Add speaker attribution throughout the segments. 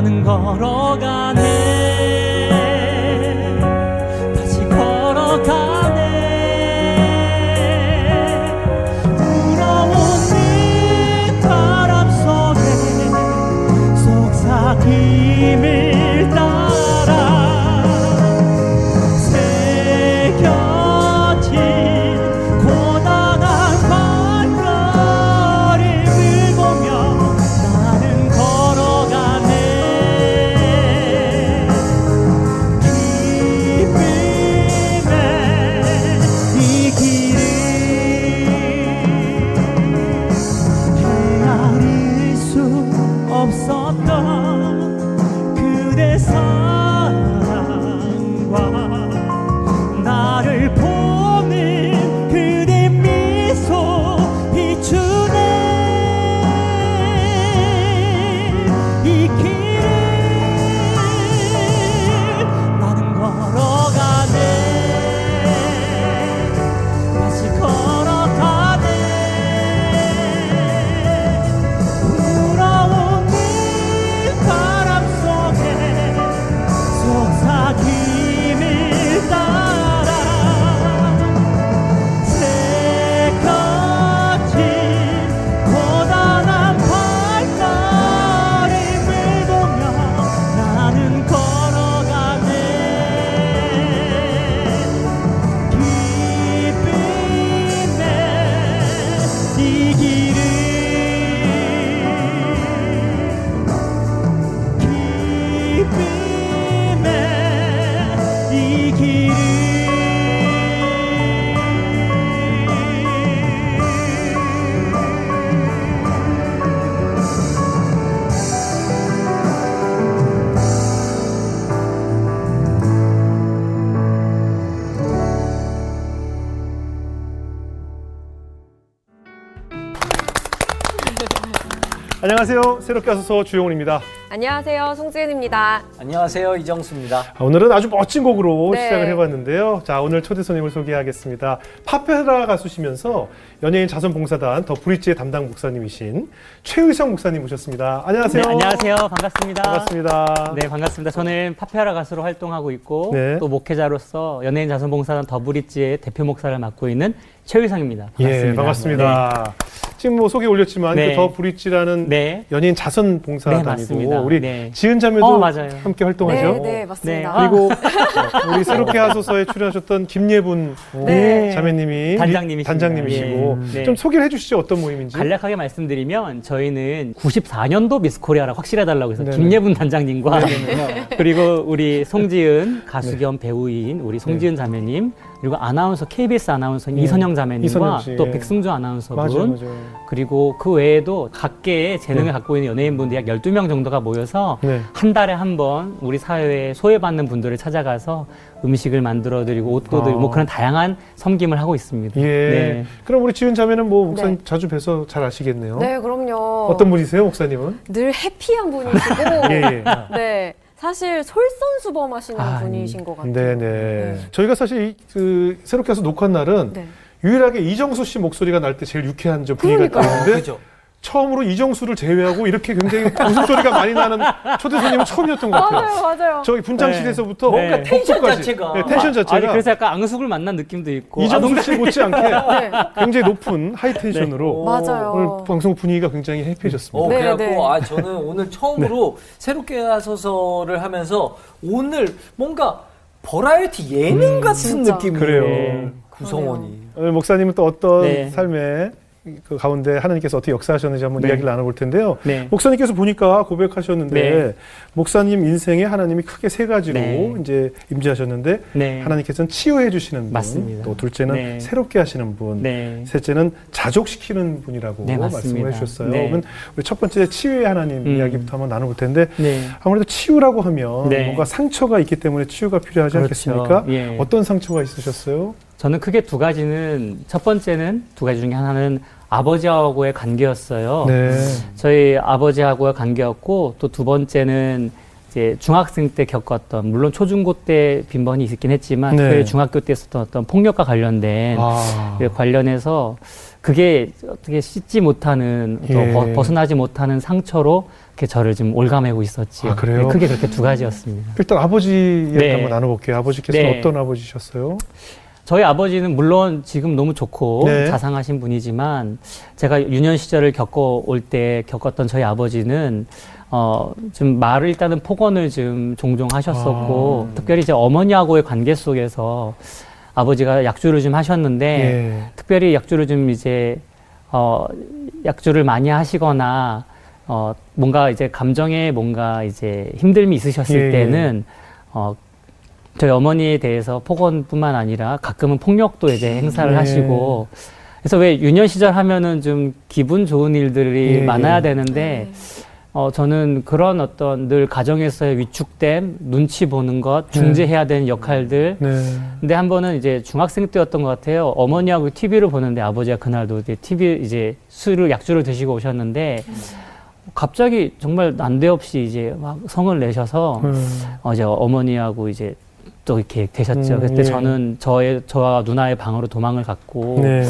Speaker 1: 나는 걸어가네. 다시 걸어가
Speaker 2: 안녕하세요. 새롭게 와서 주영훈입니다.
Speaker 3: 안녕하세요. 송지은입니다.
Speaker 4: 안녕하세요 이정수입니다.
Speaker 2: 아, 오늘은 아주 멋진 곡으로
Speaker 3: 네.
Speaker 2: 시작을 해봤는데요. 자, 오늘 초대 손님을 소개하겠습니다. 파페라 가수시면서 연예인 자선봉사단 더 브릿지의 담당 목사님이신 최의성 목사님 모셨습니다. 안녕하세요.
Speaker 1: 네, 안녕하세요. 반갑습니다.
Speaker 2: 반갑습니다.
Speaker 1: 네, 반갑습니다. 저는 파페라 가수로 활동하고 있고
Speaker 2: 네.
Speaker 1: 또 목회자로서 연예인 자선봉사단 더 브릿지의 대표 목사를 맡고 있는 최의상입니다. 반갑습니다.
Speaker 2: 예, 반갑습니다. 지금 뭐 소개 올렸지만
Speaker 1: 네.
Speaker 2: 그더 브릿지라는
Speaker 1: 네.
Speaker 2: 연예인
Speaker 1: 네,
Speaker 2: 자선 봉사단이고
Speaker 1: 맞습니다.
Speaker 2: 우리
Speaker 1: 네.
Speaker 2: 지은 자매도
Speaker 1: 어.
Speaker 2: 함께 활동하죠.
Speaker 3: 네, 네,
Speaker 1: 네,
Speaker 3: 맞습니다.
Speaker 1: 그리고
Speaker 2: 우리 새롭게 하소서에 출연하셨던 김예분
Speaker 3: 네.
Speaker 2: 자매님이
Speaker 1: 단장님이십니다.
Speaker 2: 단장님이시고
Speaker 1: 예. 네.
Speaker 2: 좀 소개를 해주시죠 어떤 모임인지.
Speaker 1: 간략하게 말씀드리면 저희는 94년도 미스 코리아라 확실해달라고 해서
Speaker 2: 네네.
Speaker 1: 김예분 단장님과 그리고 우리 송지은 가수 겸 배우인 우리 송지은 자매님 그리고 아나운서 KBS 아나운서인
Speaker 2: 네.
Speaker 1: 이선영 자매님과
Speaker 2: 이선영 씨,
Speaker 1: 또
Speaker 2: 예.
Speaker 1: 백승주 아나운서분
Speaker 2: 맞아요, 맞아요.
Speaker 1: 그리고 그 외에도 각계의 재능을
Speaker 2: 네.
Speaker 1: 갖고 있는 연예인분들 약 12명 정도가 모여서
Speaker 2: 네.
Speaker 1: 한 달에 한 번 우리 사회에 소외받는 분들을 찾아가서 음식을 만들어 드리고 옷도
Speaker 2: 아.
Speaker 1: 드리고 뭐 그런 다양한 섬김을 하고 있습니다.
Speaker 2: 예.
Speaker 1: 네.
Speaker 2: 그럼 우리 지은 자매는 뭐 목사님
Speaker 3: 네.
Speaker 2: 자주 뵈서 잘 아시겠네요.
Speaker 3: 네, 그럼요.
Speaker 2: 어떤 분이세요, 목사님은?
Speaker 3: 늘 해피한 분이시고,
Speaker 2: 예, 예.
Speaker 3: 네, 사실 솔선수범 하시는
Speaker 1: 아,
Speaker 3: 분이신 것 같아요.
Speaker 2: 네, 네. 저희가 사실 이, 그 새롭게 하소서 녹화한 날은
Speaker 3: 네.
Speaker 2: 유일하게 이정수 씨 목소리가 날 때 제일 유쾌한 저 분위기가. 있는데
Speaker 4: 그죠?
Speaker 2: 처음으로 이정수를 제외하고 이렇게 굉장히 웃음소리가 많이 나는 초대 손님은 처음이었던 것 같아요.
Speaker 3: 맞아요, 맞아요.
Speaker 2: 저기 분장실에서부터
Speaker 1: 뭔가
Speaker 2: 네.
Speaker 4: 텐션. 자체가.
Speaker 2: 네, 텐션 자체가
Speaker 1: 아니 그래서 약간 앙숙을 만난 느낌도 있고
Speaker 2: 이정수 씨 못지않게
Speaker 3: 네,
Speaker 2: 굉장히 높은 high tension으로
Speaker 3: 맞아요.
Speaker 2: 오늘 방송 분위기가 굉장히 happy해졌습니다.
Speaker 4: 어,
Speaker 3: 네,
Speaker 4: 그래갖고
Speaker 3: 네.
Speaker 4: 아 저는 오늘 처음으로 새롭게 하소서를 하면서 오늘 뭔가 버라이어티 예능 같은
Speaker 3: 진짜.
Speaker 4: 느낌이에요.
Speaker 2: 그래요.
Speaker 4: 구성원이.
Speaker 2: 오늘 목사님은 또 어떤
Speaker 1: 네.
Speaker 2: 삶의 그 가운데 하나님께서 어떻게 역사하셨는지 한번
Speaker 1: 네.
Speaker 2: 이야기를 나눠볼 텐데요.
Speaker 1: 네.
Speaker 2: 목사님께서 보니까 고백하셨는데
Speaker 1: 네.
Speaker 2: 목사님 인생에 하나님이 크게 세 가지로
Speaker 1: 네.
Speaker 2: 이제 임재하셨는데
Speaker 1: 네.
Speaker 2: 하나님께서는 치유해 주시는 분,
Speaker 1: 맞습니다.
Speaker 2: 또 둘째는
Speaker 1: 네.
Speaker 2: 새롭게 하시는 분,
Speaker 1: 네.
Speaker 2: 셋째는 자족시키는 분이라고. 해주셨어요.
Speaker 1: 네.
Speaker 2: 그러면 우리 첫 번째 치유의 하나님
Speaker 1: 음.
Speaker 2: 이야기부터 한번 나눠볼 텐데
Speaker 1: 네.
Speaker 2: 아무래도 치유라고 하면
Speaker 1: 네.
Speaker 2: 뭔가 상처가 있기 때문에 치유가 필요하지
Speaker 1: 그렇죠.
Speaker 2: 않겠습니까?
Speaker 1: 예.
Speaker 2: 어떤 상처가 있으셨어요?
Speaker 1: 저는 크게 두 가지는 첫 번째는 두 가지 중에 하나는 아버지하고의 관계였어요.
Speaker 2: 네.
Speaker 1: 저희 아버지하고의 관계였고 또 두 번째는 이제 중학생 때 겪었던 물론 초중고 때 빈번히 있긴 했지만
Speaker 2: 네.
Speaker 1: 특별히 중학교 때 있었던 어떤 폭력과 관련된
Speaker 2: 아.
Speaker 1: 그 관련해서 그게 어떻게 씻지 못하는 또
Speaker 2: 예.
Speaker 1: 벗- 벗어나지 못하는 상처로 이렇게 저를 지금 올가매고 있었지요.
Speaker 2: 아, 그래요?
Speaker 1: 네, 크게 그렇게 두 가지였습니다.
Speaker 2: 일단 아버지 이야기
Speaker 1: 네.
Speaker 2: 한번 나눠볼게요. 아버지께서
Speaker 1: 네.
Speaker 2: 어떤 아버지셨어요?
Speaker 1: 저희 아버지는 물론 지금 너무 좋고
Speaker 2: 네.
Speaker 1: 자상하신 분이지만 제가 유년 시절을 겪어올 때 겪었던 저희 아버지는 어, 좀 말을 일단은 폭언을 좀 종종 하셨었고
Speaker 2: 아.
Speaker 1: 특별히 제 어머니하고의 관계 속에서 아버지가 약주를 좀 하셨는데
Speaker 2: 예.
Speaker 1: 특별히 약주를 좀 이제 어 약주를 많이 하시거나 어 뭔가 이제 감정에 뭔가 이제 힘듦이 있으셨을
Speaker 2: 예, 예.
Speaker 1: 때는 어 저희 어머니에 대해서 폭언뿐만 아니라 가끔은 폭력도 이제 행사를
Speaker 2: 예.
Speaker 1: 하시고 그래서 왜 유년 시절 하면은 좀 기분 좋은 일들이
Speaker 2: 예,
Speaker 1: 많아야
Speaker 2: 예.
Speaker 1: 되는데 어, 저는 그런 어떤 늘 가정에서의 위축됨, 눈치 보는 것, 중재해야 되는 역할들.
Speaker 2: 네.
Speaker 1: 근데 한 번은 이제 중학생 때였던 것 같아요. 어머니하고 TV를 보는데 아버지가 그날도 이제 TV 이제 술을, 약주를 드시고 오셨는데 갑자기 정말 난데없이 이제 막 성을 내셔서
Speaker 2: 음.
Speaker 1: 어, 이제 어머니하고 이제 또 이렇게 되셨죠.
Speaker 2: 음,
Speaker 1: 그때
Speaker 2: 예.
Speaker 1: 저는 저의, 저와 누나의 방으로 도망을 갔고
Speaker 2: 네.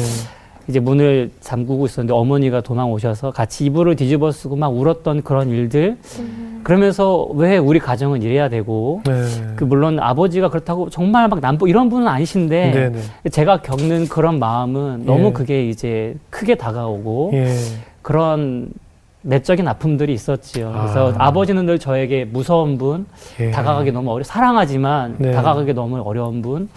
Speaker 1: 이제 문을 잠그고 있었는데 어머니가 도망 오셔서 같이 이불을 뒤집어 쓰고 막 울었던 그런 일들 그러면서 왜 우리 가정은 이래야 되고
Speaker 2: 네.
Speaker 1: 그 물론 아버지가 그렇다고 정말 막 남보 이런 분은 아니신데
Speaker 2: 네. 네.
Speaker 1: 제가 겪는 그런 마음은 너무
Speaker 2: 예.
Speaker 1: 그게 이제 크게 다가오고
Speaker 2: 예.
Speaker 1: 그런 내적인 아픔들이 있었지요. 그래서
Speaker 2: 아.
Speaker 1: 아. 버지는 늘 저에게 무서운 분,
Speaker 2: 예.
Speaker 1: 다가가기 너무 어려 사랑하지만
Speaker 2: 네.
Speaker 1: 다가가기 너무 어려운 분,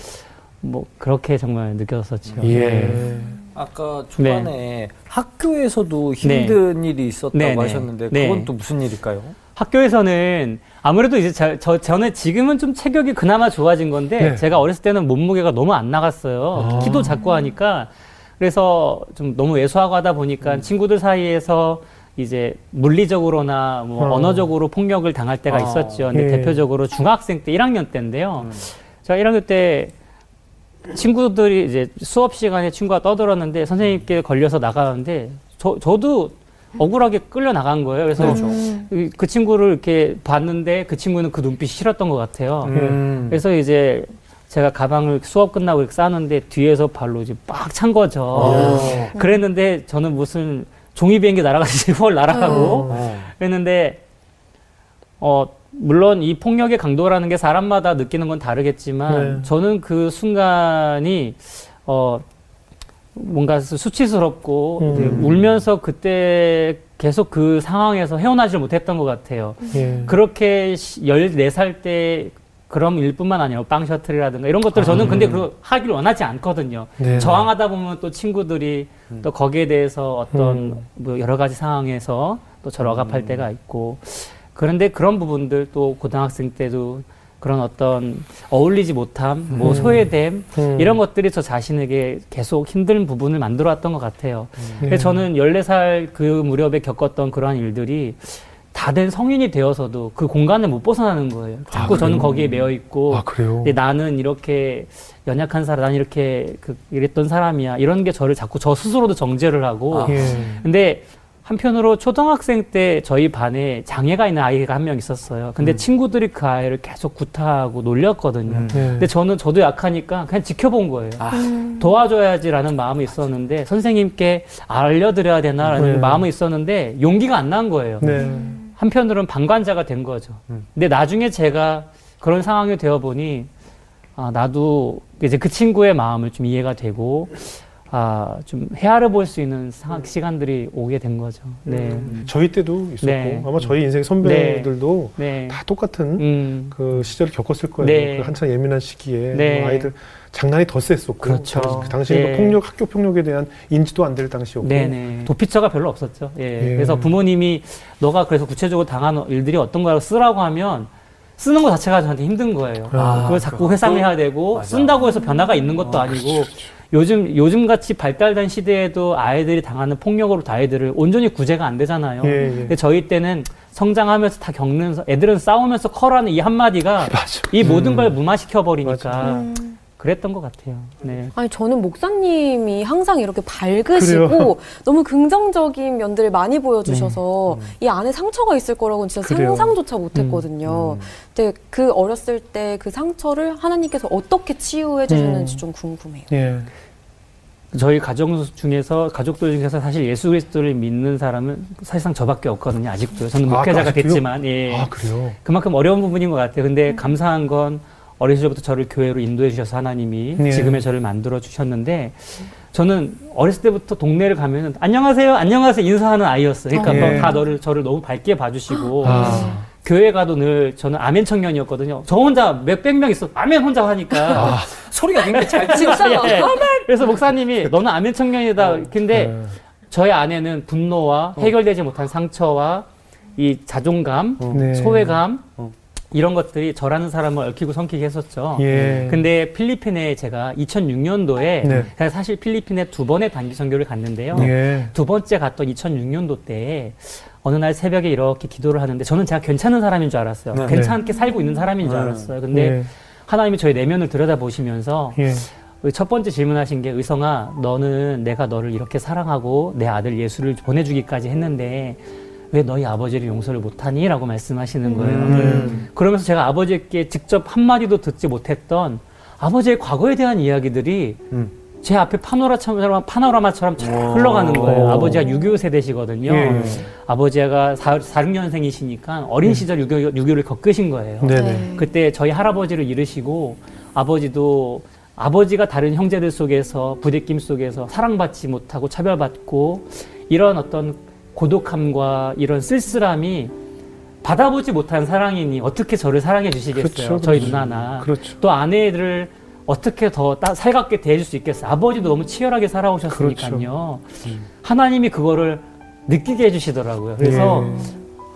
Speaker 1: 뭐 그렇게 정말 느꼈었죠.
Speaker 2: 예.
Speaker 1: 네.
Speaker 4: 아까 초반에 학교에서도
Speaker 1: 네.
Speaker 4: 힘든 일이 있었다고
Speaker 1: 네, 네.
Speaker 4: 하셨는데
Speaker 1: 네.
Speaker 4: 그건 또 무슨 일일까요?
Speaker 1: 학교에서는 아무래도 이제 저, 저 저는 지금은 좀 체격이 그나마 좋아진 건데
Speaker 2: 네.
Speaker 1: 제가 어렸을 때는 몸무게가 너무 안 나갔어요.
Speaker 2: 아.
Speaker 1: 키도 작고 하니까 그래서 좀 너무 왜소하고 하다 보니까 친구들 사이에서 이제 물리적으로나 뭐
Speaker 2: 어.
Speaker 1: 언어적으로 폭력을 당할 때가
Speaker 4: 아.
Speaker 1: 있었죠. 근데
Speaker 2: 예.
Speaker 1: 대표적으로 중학생 때 1학년 때인데요.
Speaker 4: 음.
Speaker 1: 제가 1학년 때 친구들이 이제 수업 시간에 친구가 떠들었는데 선생님께 걸려서 나가는데 저, 저도 억울하게 끌려 나간 거예요. 그래서
Speaker 4: 그렇죠.
Speaker 1: 그- 그 친구를 이렇게 봤는데 그 친구는 그 눈빛이 싫었던 것 같아요.
Speaker 4: 음.
Speaker 1: 그래서 이제 제가 가방을 수업 끝나고 이렇게 싸는데 뒤에서 발로 이제 빡 찬 거죠.
Speaker 4: 어.
Speaker 1: 그랬는데 저는 무슨 종이 비행기 날아가듯이 헐 날아가고
Speaker 4: 어.
Speaker 1: 그랬는데 어 물론 이 폭력의 강도라는 게 사람마다 느끼는 건 다르겠지만
Speaker 2: 네.
Speaker 1: 저는 그 순간이 어 뭔가 수- 수치스럽고
Speaker 2: 음.
Speaker 1: 울면서 그때 계속 그 상황에서 헤어나질 못했던 것 같아요.
Speaker 2: 예.
Speaker 1: 그렇게 시- 14살 때 그런 일뿐만 아니라 빵 셔틀이라든가 이런 것들 을 저는 근데 그 하길 원하지 않거든요.
Speaker 2: 네.
Speaker 1: 저항하다 보면 또 친구들이 또 거기에 대해서 어떤
Speaker 2: 음.
Speaker 1: 뭐 여러 가지 상황에서 또 저를 억압할 때가 있고 그런데 그런 부분들 또 고등학생 때도 그런 어떤 어울리지 못함, 뭐
Speaker 2: 음.
Speaker 1: 소외됨
Speaker 2: 음.
Speaker 1: 이런 것들이 저 자신에게 계속 힘든 부분을 만들어 왔던 것 같아요.
Speaker 2: 네.
Speaker 1: 그래서 저는 14살 그 무렵에 겪었던 그러한 일들이 다된 성인이 되어서도 그 공간을 못 벗어나는 거예요. 자꾸
Speaker 2: 아,
Speaker 1: 저는? 거기에 매여 있고
Speaker 2: 아 그래요.
Speaker 1: 근데 나는 이렇게 연약한 사람, 난 이렇게 그 이랬던 사람이야. 이런 게 저를 자꾸 저 스스로도 정죄를 하고.
Speaker 4: 아.
Speaker 2: 예.
Speaker 1: 근데 한편으로 초등학생 때 저희 반에 장애가 있는 아이가 한 명 있었어요. 근데
Speaker 2: 음.
Speaker 1: 친구들이 그 아이를 계속 구타하고 놀렸거든요.
Speaker 4: 음.
Speaker 2: 예.
Speaker 1: 근데 저는 저도 약하니까 그냥 지켜본 거예요.
Speaker 4: 아.
Speaker 1: 도와줘야지라는 마음이 있었는데 선생님께 알려드려야 되나라는
Speaker 2: 네.
Speaker 1: 마음이 있었는데 용기가 안 난 거예요.
Speaker 2: 네.
Speaker 1: 한편으로는 방관자가 된 거죠.
Speaker 4: 음.
Speaker 1: 근데 나중에 제가 그런 상황이 되어 보니 아, 나도 이제 그 친구의 마음을 좀 이해가 되고 아, 좀 헤아려 볼 수 있는 상, 시간들이 오게 된 거죠. 네.
Speaker 2: 음. 저희 때도 있었고
Speaker 1: 네.
Speaker 2: 아마 저희 인생 선배들도
Speaker 1: 네.
Speaker 2: 다 똑같은
Speaker 1: 음.
Speaker 2: 그 시절을 겪었을 거예요.
Speaker 1: 네.
Speaker 2: 그 한창 예민한 시기에
Speaker 1: 네.
Speaker 2: 뭐 아이들 장난이 더 셌었고
Speaker 1: 그렇죠.
Speaker 2: 그 당시에
Speaker 1: 네.
Speaker 2: 그 폭력 학교 폭력에 대한 인지도 안 될 당시였고
Speaker 1: 네네. 도피처가 별로 없었죠. 예.
Speaker 2: 예.
Speaker 1: 그래서 부모님이 너가 그래서 구체적으로 당한 일들이 어떤 거라고 쓰라고 하면 쓰는 것 자체가 저한테 힘든 거예요.
Speaker 2: 아,
Speaker 1: 그걸 자꾸 회상해야 되고
Speaker 4: 맞아.
Speaker 1: 쓴다고 해서 변화가 있는 것도 아 니고 요즘 요즘 같이 발달된 시대에도 아이들이 당하는 폭력으로 다 아이들을 온전히 구제가 안 되잖아요.
Speaker 2: 예, 예.
Speaker 1: 근데 저희 때는 성장하면서 다 겪는 애들은 싸우면서 커라는 이 한마디가
Speaker 2: 맞아.
Speaker 1: 이 모든
Speaker 2: 음.
Speaker 1: 걸 무마시켜 버리니까.
Speaker 3: 음.
Speaker 1: 그랬던 것 같아요. 네.
Speaker 3: 아니 저는 목사님이 항상 이렇게 밝으시고
Speaker 2: 그래요.
Speaker 3: 너무 긍정적인 면들을 많이 보여주셔서 이 안에 상처가 있을 거라고는 진짜
Speaker 2: 음. 그래요.
Speaker 3: 상상조차 못했거든요. 근데 그 어렸을 때 그 상처를 하나님께서 어떻게 치유해 주셨는지
Speaker 2: 음.
Speaker 3: 좀 궁금해요.
Speaker 2: 예.
Speaker 1: 저희 가정 중에서 가족들 중에서 사실 예수 그리스도를 믿는 사람은 사실상 저밖에 없거든요. 아직도 저는
Speaker 2: 아,
Speaker 1: 목회자가
Speaker 2: 아직도요?
Speaker 1: 됐지만 예.
Speaker 2: 아 그래요.
Speaker 1: 그만큼 어려운 부분인 것 같아요. 근데 감사한 건 어린 시절부터 저를 교회로 인도해 주셔서 하나님이
Speaker 2: 예.
Speaker 1: 지금의 저를 만들어 주셨는데 저는 어렸을 때부터 동네를 가면은 안녕하세요, 안녕하세요 인사하는 아이였어요. 그러니까
Speaker 2: 예.
Speaker 1: 뭐다 너를 저를 너무 밝게 봐주시고
Speaker 2: 아.
Speaker 1: 교회 가도 늘 저는 아멘 청년이었거든요. 저 혼자 몇백 명 있어 아멘 혼자 하니까
Speaker 4: 소리가 굉장히 잘 치.
Speaker 3: 진짜
Speaker 1: 예. 그래서 목사님이 너는 아멘 청년이다. 근데
Speaker 2: 네.
Speaker 1: 저의 안에는 분노와 해결되지 못한 상처와 이 자존감,
Speaker 2: 네.
Speaker 1: 소외감
Speaker 4: 어.
Speaker 1: 이런 것들이 저라는 사람을 얽히고 섬기게 했었죠.
Speaker 2: 예.
Speaker 1: 근데 필리핀에 제가 2006년도에
Speaker 2: 네.
Speaker 1: 사실 필리핀에 두 번의 단기 선교를 갔는데요.
Speaker 2: 예.
Speaker 1: 두 번째 갔던 2006년도 때 어느 날 새벽에 이렇게 기도를 하는데 저는 제가 괜찮은 사람인 줄 알았어요.
Speaker 4: 네.
Speaker 1: 괜찮게 살고 있는 사람인 줄
Speaker 4: 네.
Speaker 1: 알았어요. 근데
Speaker 2: 예.
Speaker 1: 하나님이 저의 내면을 들여다보시면서
Speaker 2: 예.
Speaker 1: 첫 번째 질문하신 게 의성아 너는 내가 너를 이렇게 사랑하고 내 아들 예수를 보내주기까지 했는데 왜 너희 아버지를 용서를 못하니? 라고 말씀하시는 거예요.
Speaker 2: 음.
Speaker 1: 그러면서 제가 아버지께 직접 한마디도 듣지 못했던 아버지의 과거에 대한 이야기들이
Speaker 2: 음.
Speaker 1: 제 앞에 파노라처럼, 파노라마처럼 쫙
Speaker 4: 오.
Speaker 1: 흘러가는 거예요.
Speaker 2: 오.
Speaker 1: 아버지가 6.25 세대시거든요.
Speaker 2: 예.
Speaker 1: 아버지가 4, 46년생이시니까 어린 시절 6.25, 6.25를 겪으신 거예요.
Speaker 2: 네네.
Speaker 3: 네.
Speaker 1: 그때 저희 할아버지를 잃으시고 아버지도 아버지가 다른 형제들 속에서 부대낌 속에서 사랑받지 못하고 차별받고 이런 어떤 고독함과 이런 쓸쓸함이 받아보지 못한 사랑이니 어떻게 저를 사랑해 주시겠어요?
Speaker 2: 그렇죠,
Speaker 1: 저희
Speaker 2: 그렇죠.
Speaker 1: 누나나
Speaker 2: 그렇죠.
Speaker 1: 또 아내를 어떻게 더 따- 살갑게 대해줄 수 있겠어요? 아버지도 너무 치열하게 살아오셨으니까요.
Speaker 2: 그렇죠.
Speaker 1: 하나님이 그거를 느끼게 해주시더라고요. 그래서
Speaker 2: 예.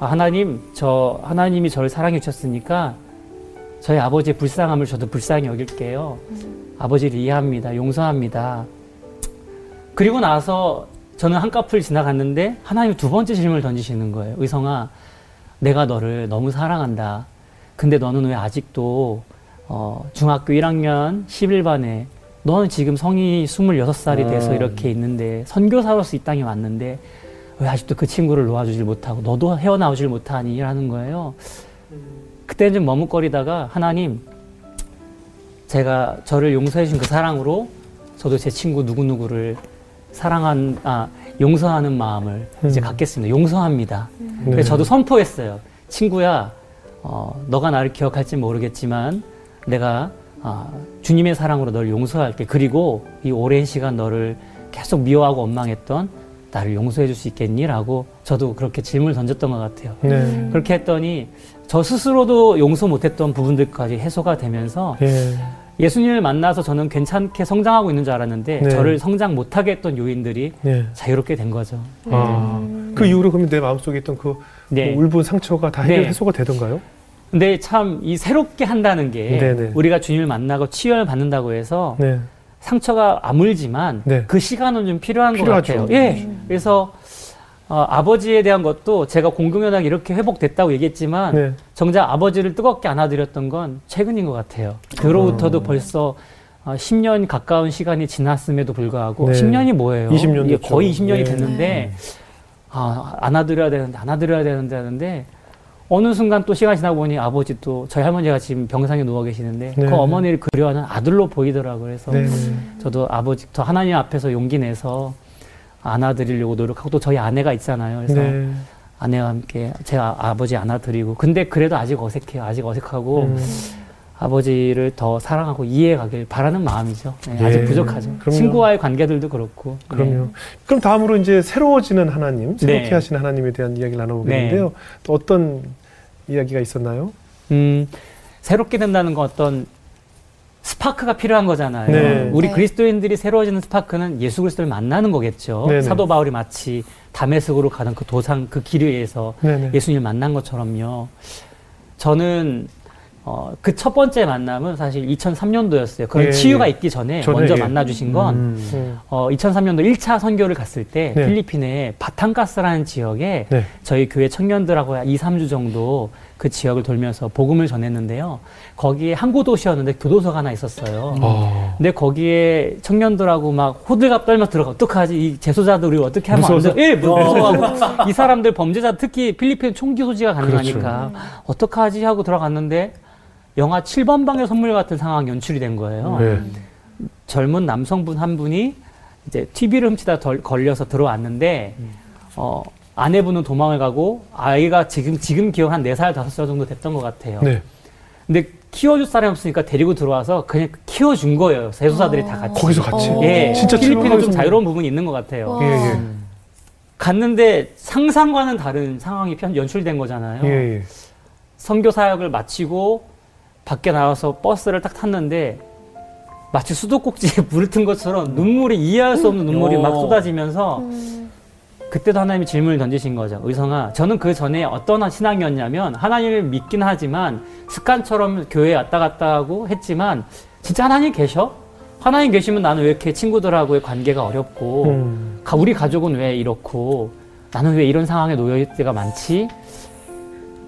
Speaker 1: 아, 하나님, 저, 하나님이 저를 사랑해 주셨으니까 저희 아버지의 불쌍함을 저도 불쌍히 여길게요. 아버지를 이해합니다. 용서합니다. 그리고 나서 저는 한꺼풀 지나갔는데 하나님이 두 번째 질문을 던지시는 거예요. 의성아, 내가 너를 너무 사랑한다. 근데 너는 왜 아직도 어, 중학교 1학년 11반에 너는 지금 성이 26살이 돼서
Speaker 4: 음.
Speaker 1: 이렇게 있는데 선교사로서 이 땅에 왔는데 왜 아직도 그 친구를 놓아주질 못하고 너도 헤어나오질 못하니? 라는 거예요. 그때는 좀 머뭇거리다가 하나님, 제가 저를 용서해 주신 그 사랑으로 저도 제 친구 누구누구를 사랑한, 아, 용서하는 마음을 이제
Speaker 2: 음.
Speaker 1: 갖겠습니다. 용서합니다.
Speaker 2: 네.
Speaker 1: 그래서 저도 선포했어요. 친구야, 어, 너가 나를 기억할지 모르겠지만 내가 아, 주님의 사랑으로 너를 용서할게. 그리고 이 오랜 시간 너를 계속 미워하고 원망했던 나를 용서해 줄 수 있겠니? 라고 저도 그렇게 질문을 던졌던 것 같아요.
Speaker 2: 네.
Speaker 1: 그렇게 했더니 저 스스로도 용서 못했던 부분들까지 해소가 되면서
Speaker 2: 예.
Speaker 1: 예수님을 만나서 저는 괜찮게 성장하고 있는 줄 알았는데
Speaker 2: 네.
Speaker 1: 저를 성장 못하게 했던 요인들이
Speaker 2: 예.
Speaker 1: 자유롭게 된 거죠.
Speaker 2: 아. 그 이후로 그러면 내 마음속에 있던 그
Speaker 1: 네.
Speaker 2: 뭐 울분 상처가 다 해결
Speaker 1: 네.
Speaker 2: 해소가 되던가요?
Speaker 1: 근데 참 이 새롭게 한다는 게
Speaker 2: 네네.
Speaker 1: 우리가 주님을 만나고 치유를 받는다고 해서
Speaker 2: 네.
Speaker 1: 상처가 아물지만
Speaker 2: 네.
Speaker 1: 그 시간은 좀 필요한
Speaker 2: 필요하죠.
Speaker 1: 것 같아요. 예. 그래서 어, 아버지에 대한 것도 제가 공공연하게 이렇게 회복됐다고 얘기했지만
Speaker 2: 네.
Speaker 1: 정작 아버지를 뜨겁게 안아드렸던 건 최근인 것 같아요. 그로부터도 벌써 어, 10년 가까운 시간이 지났음에도 불구하고
Speaker 2: 네.
Speaker 1: 10년이 뭐예요?
Speaker 2: 20년
Speaker 1: 이게
Speaker 2: 됐죠.
Speaker 1: 거의 20년이
Speaker 2: 네.
Speaker 1: 됐는데 아, 안아드려야 되는데 안아드려야 되는데 하는데 어느 순간 또 시간이 지나고 보니 아버지 또 저희 할머니가 지금 병상에 누워 계시는데
Speaker 2: 네.
Speaker 1: 그 어머니를 그리워하는 아들로 보이더라고요. 그래서
Speaker 2: 네.
Speaker 1: 저도 아버지 더 하나님 앞에서 용기 내서 안아드리려고 노력하고 또 저희 아내가 있잖아요. 그래서
Speaker 2: 네.
Speaker 1: 아내와 함께 제가 아버지 안아드리고 근데 그래도 아직 어색해요. 아직 어색하고
Speaker 2: 음.
Speaker 1: 아버지를 더 사랑하고 이해하길 바라는 마음이죠. 네,
Speaker 2: 예,
Speaker 1: 아직 부족하죠.
Speaker 2: 그럼요.
Speaker 1: 친구와의 관계들도 그렇고. 네.
Speaker 2: 그럼요. 그럼 다음으로 이제 새로워지는 하나님, 새롭게
Speaker 1: 네.
Speaker 2: 하시는 하나님에 대한 이야기를 나눠보겠는데요. 또 어떤 이야기가 있었나요?
Speaker 1: 음, 새롭게 된다는 건 어떤 스파크가 필요한 거잖아요.
Speaker 2: 네.
Speaker 1: 우리
Speaker 3: 네.
Speaker 1: 그리스도인들이 새로워지는 스파크는 예수 그리스도를 만나는 거겠죠.
Speaker 2: 네네.
Speaker 1: 사도 바울이 마치 다메섹으로 가는 그 도상 그 길에 의해서
Speaker 2: 네네.
Speaker 1: 예수님을 만난 것처럼요. 저는 어, 그 첫 번째 만남은 사실 2003년도였어요. 그런
Speaker 2: 예,
Speaker 1: 치유가
Speaker 2: 예.
Speaker 1: 있기 전에
Speaker 2: 전에,
Speaker 1: 먼저
Speaker 2: 예.
Speaker 1: 만나 주신 건
Speaker 4: 음.
Speaker 2: 음.
Speaker 1: 어, 2003년도 1차 선교를 갔을 때
Speaker 2: 네.
Speaker 1: 필리핀의 바탕가스라는 지역에
Speaker 2: 네.
Speaker 1: 저희 교회 청년들하고 2, 3주 정도 그 지역을 돌면서 복음을 전했는데요. 거기에 항구 도시였는데 교도소가 하나 있었어요.
Speaker 2: 어.
Speaker 1: 근데 거기에 청년들하고 막 호들갑 떨면서 들어가 어떡하지 이 재소자들 우리 어떻게 하면 안
Speaker 2: 무서워서?
Speaker 1: 돼? 예, 무서워하고 이 사람들 범죄자 특히 필리핀 총기 소지가 가능하니까
Speaker 2: 그렇죠.
Speaker 1: 어떡하지 하고 들어갔는데 영화 7번 방의 선물 같은 상황이 연출이 된 거예요.
Speaker 2: 네.
Speaker 1: 젊은 남성분 한 분이 이제 TV를 훔치다 덜, 걸려서 들어왔는데 어, 아내분은 도망을 가고 아이가 지금 지금 기억 한 4살, 5살 정도 됐던 것 같아요.
Speaker 2: 네.
Speaker 1: 근데 키워줄 사람이 없으니까 데리고 들어와서 그냥 키워준 거예요. 세수사들이 다 같이.
Speaker 2: 거기서 같이.
Speaker 3: 어.
Speaker 1: 예,
Speaker 2: 진짜
Speaker 1: 필리핀은 좀 자유로운 부분이 있는 것 같아요.
Speaker 3: 와.
Speaker 2: 예, 예.
Speaker 1: 갔는데 상상과는 다른 상황이 편- 연출된 거잖아요.
Speaker 2: 예, 예.
Speaker 1: 선교 사역을 마치고 밖에 나와서 버스를 딱 탔는데 마치 수도꼭지에 물을 튼 것처럼 눈물이 이해할 수 없는 눈물이 막
Speaker 4: 오.
Speaker 1: 쏟아지면서
Speaker 3: 음.
Speaker 1: 그때도 하나님이 질문을 던지신 거죠. 의성아, 저는 그 전에 어떤 신앙이었냐면 하나님을 믿긴 하지만 습관처럼 교회에 왔다 갔다 하고 했지만 진짜 하나님 계셔? 하나님 계시면 나는 왜 이렇게 친구들하고의 관계가 어렵고
Speaker 2: 음.
Speaker 1: 가- 우리 가족은 왜 이렇고 나는 왜 이런 상황에 놓여 있을 때가 많지?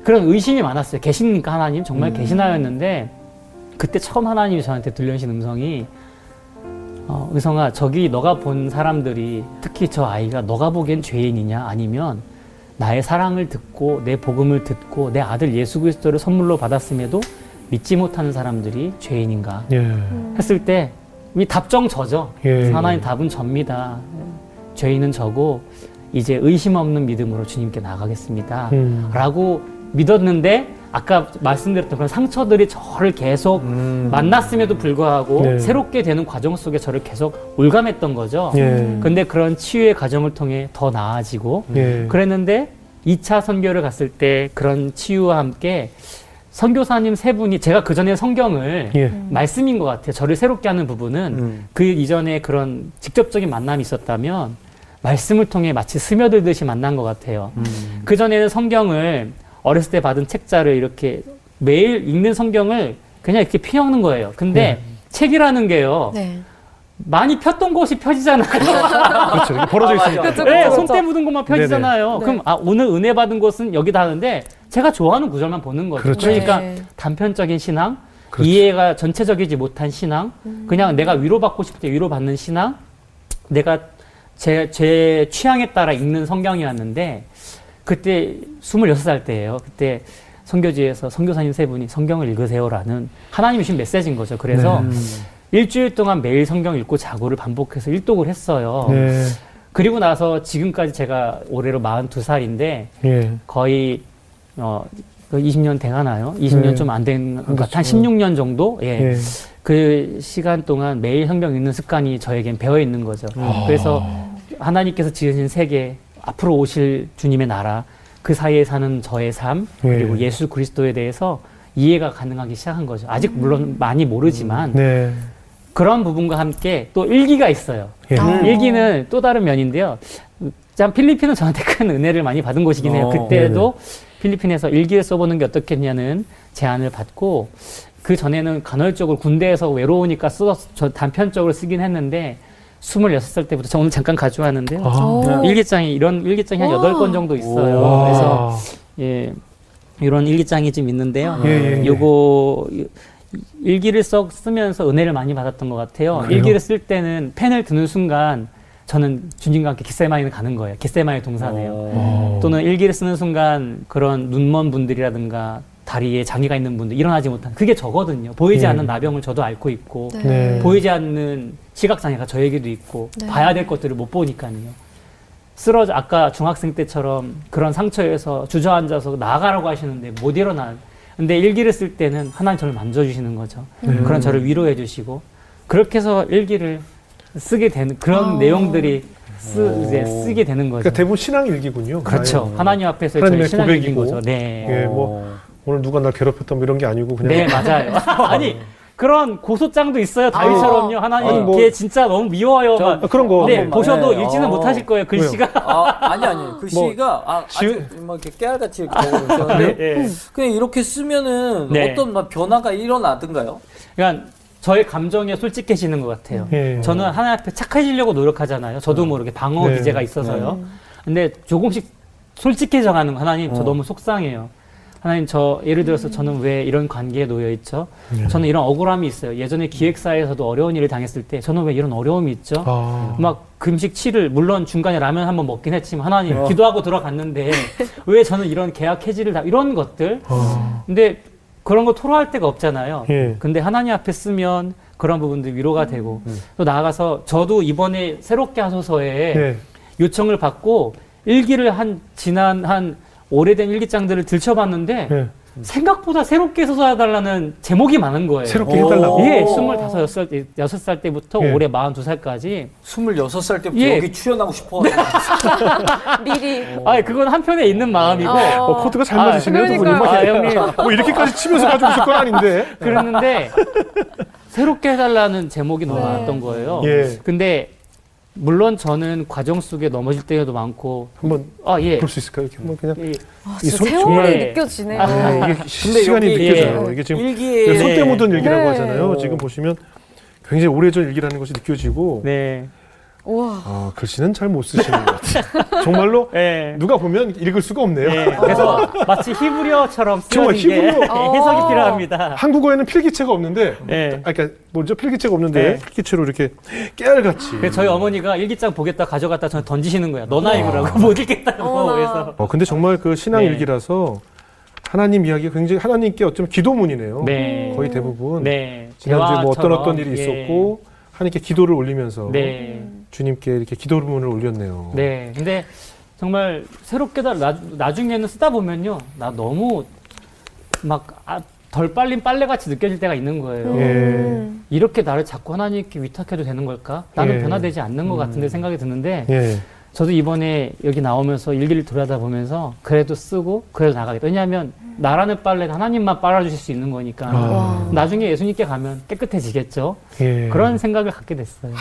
Speaker 1: 그런 의심이 많았어요. 계십니까 하나님? 정말 계시나였는데 그때 처음 하나님이 저한테 들려주신 음성이 어, 의성아 저기 너가 본 사람들이 특히 저 아이가 너가 보기엔 죄인이냐 아니면 나의 사랑을 듣고 내 복음을 듣고 내 아들 예수 그리스도를 선물로 받았음에도 믿지 못하는 사람들이 죄인인가
Speaker 2: 예.
Speaker 1: 했을 때이 답정 저죠.
Speaker 2: 예.
Speaker 1: 하나님 답은 접니다. 죄인은 저고 이제 의심 없는 믿음으로 주님께 나가겠습니다.
Speaker 2: 음.
Speaker 1: 라고 믿었는데 아까 말씀드렸던 그런 상처들이 저를 계속
Speaker 4: 음.
Speaker 1: 만났음에도 불구하고
Speaker 2: 네.
Speaker 1: 새롭게 되는 과정 속에 저를 계속 올감했던 거죠.
Speaker 2: 예.
Speaker 1: 근데 그런 치유의 과정을 통해 더 나아지고
Speaker 2: 예.
Speaker 1: 그랬는데 2차 선교를 갔을 때 그런 치유와 함께 선교사님 세 분이 제가 그 전에 성경을
Speaker 2: 예.
Speaker 1: 말씀인 것 같아요. 저를 새롭게 하는 부분은
Speaker 4: 음.
Speaker 1: 그 이전에 그런 직접적인 만남이 있었다면 말씀을 통해 마치 스며들듯이 만난 것 같아요.
Speaker 4: 음.
Speaker 1: 그 전에는 성경을 어렸을 때 받은 책자를 이렇게 매일 읽는 성경을 그냥 이렇게 피겪는 거예요. 근데 책이라는 게요.
Speaker 3: 네.
Speaker 1: 많이 폈던 곳이 펴지잖아요.
Speaker 2: 그렇죠. 벌어져
Speaker 4: 아.
Speaker 2: 있으니까.
Speaker 3: 그렇죠.
Speaker 1: 네,
Speaker 3: 그렇죠.
Speaker 1: 손때 묻은 것만 펴지잖아요.
Speaker 3: 네네.
Speaker 1: 그럼 아 오늘 은혜 받은 곳은 여기다 하는데 제가 좋아하는 구절만 보는 거죠.
Speaker 2: 그렇죠.
Speaker 1: 러니까
Speaker 3: 네.
Speaker 1: 단편적인 신앙,
Speaker 2: 그렇죠.
Speaker 1: 이해가 전체적이지 못한 신앙, 그냥 내가 위로받고 싶을 때 위로받는 신앙, 내가 제, 제 취향에 따라 읽는 성경이었는데 그때 26살 때예요. 그때 선교지에서 선교사님 세 분이 성경을 읽으세요라는 하나님이 주신 메시지인 거죠. 그래서
Speaker 2: 네.
Speaker 1: 일주일 동안 매일 성경 읽고 자고를 반복해서 일독을 했어요.
Speaker 2: 네.
Speaker 1: 그리고 나서 지금까지 제가 올해로 42살인데
Speaker 2: 예.
Speaker 1: 거의 어 20년 돼가나요? 20년
Speaker 2: 네.
Speaker 1: 좀안 된것
Speaker 2: 그렇죠.
Speaker 1: 같아. 한 16년 정도? 예.
Speaker 2: 예.
Speaker 1: 그 시간 동안 매일 성경 읽는 습관이 저에겐 배어 있는 거죠.
Speaker 2: 아.
Speaker 1: 그래서 하나님께서 지으신 세계, 앞으로 오실 주님의 나라, 그 사이에 사는 저의 삶,
Speaker 2: 예.
Speaker 1: 그리고 예 수 그리스도에 대해서 이해가 가능하기 시작한 거죠. 아직 물론 많이 모르지만
Speaker 2: 네.
Speaker 1: 그런 부분과 함께 또 일기가 있어요.
Speaker 2: 예.
Speaker 3: 아.
Speaker 1: 일기는 또 다른 면인데요. 참 필리핀은 저한테 큰 은혜를 많이 받은 곳이긴 해요.
Speaker 4: 어,
Speaker 1: 그때도 필리핀에서 일기를 써보는 게 어떻겠냐는 제안을 받고 그 전에는 간헐적으로 군대에서 외로우니까 써, 저 단편적으로 쓰긴 했는데 26살 때부터 저 오늘 잠깐 가져왔는데요.
Speaker 2: 아.
Speaker 3: 오.
Speaker 1: 일기장이 이런 일기장이 한
Speaker 3: 와.
Speaker 1: 여덟 권 정도 있어요.
Speaker 2: 와.
Speaker 1: 그래서 예 이런 일기장이 좀 있는데요.
Speaker 2: 예, 예, 예.
Speaker 1: 요거 일기를 써 쓰면서 은혜를 많이 받았던 것 같아요.
Speaker 2: 그래요?
Speaker 1: 일기를 쓸 때는 펜을 드는 순간 저는 주님과 함께 겟세마네를 가는 거예요. 겟세마네 동산에요.
Speaker 2: 어.
Speaker 1: 또는 일기를 쓰는 순간 그런 눈먼 분들이라든가 다리에 장애가 있는 분들 일어나지 못한 그게 저거든요. 보이지
Speaker 2: 예.
Speaker 1: 않는 나병을 저도 앓고 있고
Speaker 3: 네.
Speaker 2: 네.
Speaker 1: 보이지 않는 시각 장애가 저에게도 있고
Speaker 3: 네.
Speaker 1: 봐야 될 것들을 못 보니까요. 쓰러져 아까 중학생 때처럼 그런 상처에서 주저앉아서 나가라고 하시는데 못 일어나. 근데 일기를 쓸 때는 하나님 저를 만져주시는 거죠.
Speaker 2: 네.
Speaker 1: 그런 저를 위로해 주시고 그렇게 해서 일기를 쓰게 되는 그런
Speaker 3: 아.
Speaker 1: 내용들이 쓰, 이제 쓰게 되는 거죠.
Speaker 2: 그러니까 대부분 신앙 일기군요.
Speaker 1: 그렇죠.
Speaker 2: 아예.
Speaker 1: 하나님 앞에서 저희 신앙이 긴
Speaker 2: 고백이고.
Speaker 1: 거죠. 네.
Speaker 2: 예, 뭐 오늘 누가 날 괴롭혔던 뭐 이런 게 아니고 그냥
Speaker 1: 네, 맞아요. 아니, 그런 고소장도 있어요. 다윗처럼요. 하나님,
Speaker 2: 아니, 뭐-
Speaker 1: 걔 진짜 너무 미워요.
Speaker 4: 저-
Speaker 1: 막.
Speaker 2: 아, 그런 거.
Speaker 1: 네. 보셔도
Speaker 4: 네.
Speaker 1: 읽지는
Speaker 4: 어.
Speaker 1: 못하실 거예요. 글씨가.
Speaker 4: 아, 아니 아니 글씨가 아,
Speaker 2: 지금-
Speaker 4: 아주 뭐 이렇게 깨알같이 이렇게 적어주셨는데
Speaker 1: 네.
Speaker 4: 그냥 이렇게 쓰면은
Speaker 1: 네.
Speaker 4: 어떤 막 변화가 일어나든가요?
Speaker 1: 그러니까 저의 감정에 솔직해지는 것 같아요.
Speaker 2: 예.
Speaker 1: 저는 하나님 앞에 착해지려고 노력하잖아요. 저도 모르게 방어
Speaker 2: 네.
Speaker 1: 기제가 있어서요. 근데 조금씩 솔직해져 가는 거 하나님 저
Speaker 4: 어.
Speaker 1: 너무 속상해요. 하나님 저 예를 들어서 저는 왜 이런 관계에 놓여 있죠?
Speaker 2: 네.
Speaker 1: 저는 이런 억울함이 있어요. 예전에 기획사에서도 어려운 일을 당했을 때 저는 왜 이런 어려움이 있죠?
Speaker 2: 아.
Speaker 1: 막 금식 치를 물론 중간에 라면 한번 먹긴 했지만 하나님
Speaker 4: 어.
Speaker 1: 기도하고 들어갔는데 왜 저는 이런 계약 해지를 다 이런 것들
Speaker 2: 아.
Speaker 1: 근데 그런 거 토로할 데가 없잖아요.
Speaker 2: 예.
Speaker 1: 근데 하나님 앞에 쓰면 그런 부분들 위로가 되고 또 나아가서 저도 이번에 새롭게 하소서에
Speaker 2: 네.
Speaker 1: 요청을 받고 일기를 한 지난 한 오래된 일기장들을 들춰봤는데
Speaker 2: 네.
Speaker 1: 생각보다 새롭게 써달라는 제목이 많은 거예요.
Speaker 2: 새롭게
Speaker 4: 오.
Speaker 2: 해달라고.
Speaker 1: 예, 스물다섯 살, 여섯 살 때부터
Speaker 2: 예.
Speaker 1: 올해 마흔두 살까지
Speaker 4: 26살 때부터
Speaker 1: 예.
Speaker 4: 여기 출연하고 싶어.
Speaker 3: 미리.
Speaker 1: 아, 그건 한편에 있는 마음이고.
Speaker 3: 어.
Speaker 2: 어, 코드가 잘
Speaker 1: 아,
Speaker 2: 맞으시네요, 두 분이.
Speaker 3: 그러니까요.
Speaker 1: 아, 형님.
Speaker 2: 뭐 이렇게까지 치면서 가지고 있을 건 아닌데.
Speaker 1: 그랬는데, 새롭게 해달라는 제목이 너무
Speaker 3: 네.
Speaker 1: 많았던 거예요.
Speaker 2: 예.
Speaker 1: 근데, 물론 저는 과정 속에 넘어질 때도 많고,
Speaker 2: 한번
Speaker 1: 아, 예.
Speaker 2: 볼 수 있을까요? 이렇게 한번 그냥.
Speaker 1: 예.
Speaker 3: 아,
Speaker 2: 이 손-
Speaker 3: 세월이
Speaker 1: 정말-
Speaker 3: 느껴지네요.
Speaker 2: 아, 이게
Speaker 4: 근데
Speaker 2: 시간이
Speaker 4: 여기
Speaker 2: 느껴져요.
Speaker 1: 예.
Speaker 2: 이게 지금
Speaker 4: 일기에
Speaker 2: 손때
Speaker 1: 네.
Speaker 2: 묻은 일기라고
Speaker 3: 네.
Speaker 2: 하잖아요. 지금 보시면 굉장히 오래전 일기라는 것이 느껴지고
Speaker 1: 네.
Speaker 3: 우와.
Speaker 2: 아, 글씨는 잘 못 쓰시는 것 같아요. 정말로
Speaker 1: 예.
Speaker 2: 누가 보면 읽을 수가 없네요.
Speaker 1: 예. 그래서 마치 히브리어처럼
Speaker 2: 정말
Speaker 1: 쓰여진 게
Speaker 2: 히브리어.
Speaker 1: 해석이
Speaker 3: 어.
Speaker 1: 필요합니다.
Speaker 2: 한국어에는 필기체가 없는데
Speaker 1: 예.
Speaker 2: 아, 그러니까 뭐죠? 필기체가 없는데
Speaker 1: 네.
Speaker 2: 필기체로 이렇게 깨알같이.
Speaker 1: 그래서 저희 어머니가 일기장 보겠다 가져갔다 저한테 던지시는 거야. 너나 읽으라고 못 읽겠다고. 그래서.
Speaker 2: 어, 근데 정말 그 신앙
Speaker 1: 네.
Speaker 2: 일기라서 하나님 이야기가 굉장히 하나님께 어쩌면 기도문이네요.
Speaker 1: 네.
Speaker 2: 거의 대부분.
Speaker 1: 네.
Speaker 2: 지난주에 뭐 어떤. 어떤 일이
Speaker 1: 예.
Speaker 2: 있었고 하나님께 기도를 올리면서
Speaker 1: 네.
Speaker 2: 주님께 이렇게 기도문을 올렸네요.
Speaker 1: 네. 근데 정말 새롭게 다 나, 나중에는 쓰다 보면요. 나 너무 막 아, 덜 빨린 빨래같이 느껴질 때가 있는 거예요.
Speaker 2: 예.
Speaker 3: 음.
Speaker 1: 이렇게 나를 자꾸 하나님께 위탁해도 되는 걸까? 나는
Speaker 2: 예.
Speaker 1: 변화되지 않는 것 같은데 생각이 드는데
Speaker 2: 예.
Speaker 1: 저도 이번에 여기 나오면서 일기를 돌아다 보면서 그래도 쓰고 그래도 나가겠다. 왜냐하면 나라는 빨래는 하나님만 빨아주실 수 있는 거니까
Speaker 2: 아.
Speaker 3: 와.
Speaker 1: 나중에 예수님께 가면 깨끗해지겠죠.
Speaker 2: 예.
Speaker 1: 그런 생각을 갖게 됐어요.